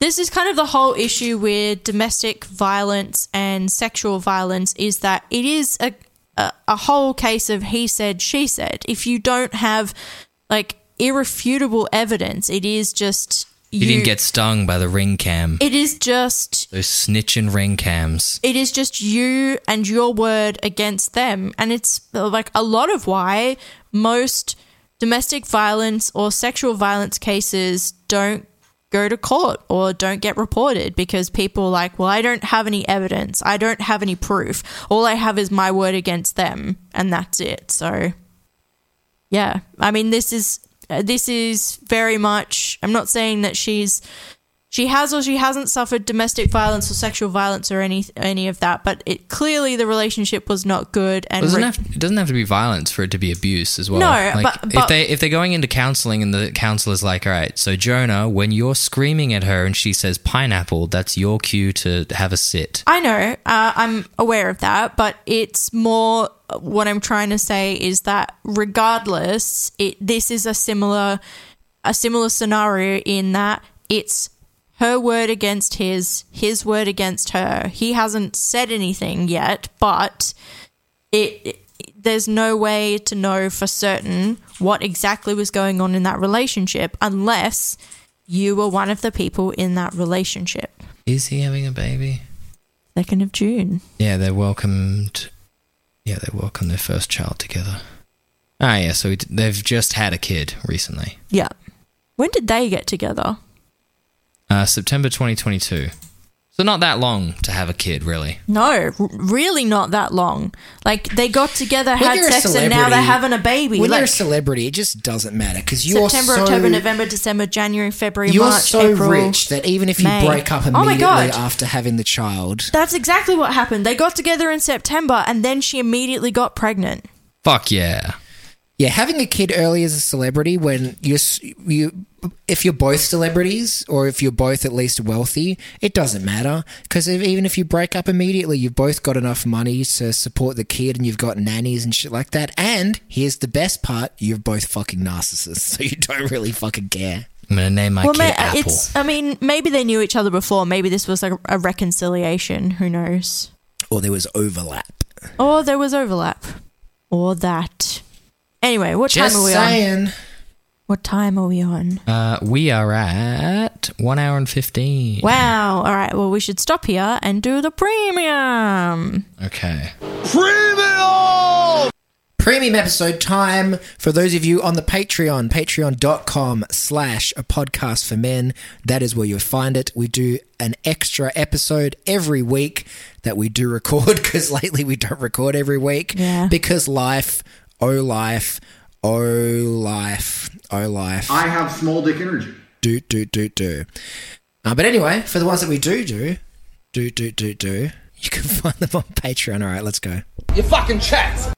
this is kind of the whole issue with domestic violence and sexual violence is that it is a a, a whole case of he said she said. If you don't have like irrefutable evidence it is just You didn't get stung by the ring cam. it is just Those snitching ring cams. it is just you and your word against them. And it's like a lot of why most domestic violence or sexual violence cases don't go to court or don't get reported because people are like, well, I don't have any evidence. I don't have any proof. All I have is my word against them. And that's it. So, yeah. I mean, this is. Uh, This is very much. I'm not saying that she's she has or she hasn't suffered domestic violence or sexual violence or any any of that, but it clearly the relationship was not good and It doesn't, re- have, it doesn't have to be violence for it to be abuse as well. No, Like, but- if they if they're going into counseling and the counselor's like, all right, so Jonah, when you're screaming at her and she says pineapple, that's your cue to have a sit. I know, uh, I'm aware of that, but it's more what I'm trying to say is that regardless, it this is a similar a similar scenario in that it's her word against his, his word against her. He hasn't said anything yet, but it, it there's no way to know for certain what exactly was going on in that relationship unless you were one of the people in that relationship. Is he having a baby? Second of June. Yeah, they welcomed. Yeah, they welcomed their first child together. Ah, yeah. So they've just had a kid recently. Yeah. When did they get together? Uh, September 2022. So not that long to have a kid, really. No, r- really not that long. Like they got together, When had sex, and now they're having a baby. When you're a celebrity, it just doesn't matter because you're September, so October, November, December, January, February, you're March, so April. rich that even if you May. break up Oh my immediately God. after having the child, That's exactly what happened. They got together in September, and then she immediately got pregnant. Fuck yeah. Yeah, having a kid early as a celebrity when you're you if you're both celebrities or if you're both at least wealthy, it doesn't matter because even if you break up immediately, you've both got enough money to support the kid and you've got nannies and shit like that. And here's the best part: you're both fucking narcissists, <laughs> so you don't really fucking care. I'm gonna name my well, kid ma- uh, Apple. it's. I mean, maybe they knew each other before. Maybe this was like a reconciliation. Who knows? Or there was overlap. Or there was overlap, or that. Anyway, what Just time are we on? What time are we on? Uh, we are at one hour and fifteen. Wow. All right. Well, we should stop here and do the premium. Okay. Premium. Premium episode time for those of you on the Patreon, patreon.com slash a podcast for men. That is where you'll find it. We do an extra episode every week that we do record <laughs> because lately we don't record every week Yeah. because life, oh life, oh life, oh life. I have small dick energy. do, do, do, do. Uh, but anyway, for the ones that we do do, do, do, do, do, you can <laughs> find them on Patreon. All right, let's go. You fucking chats.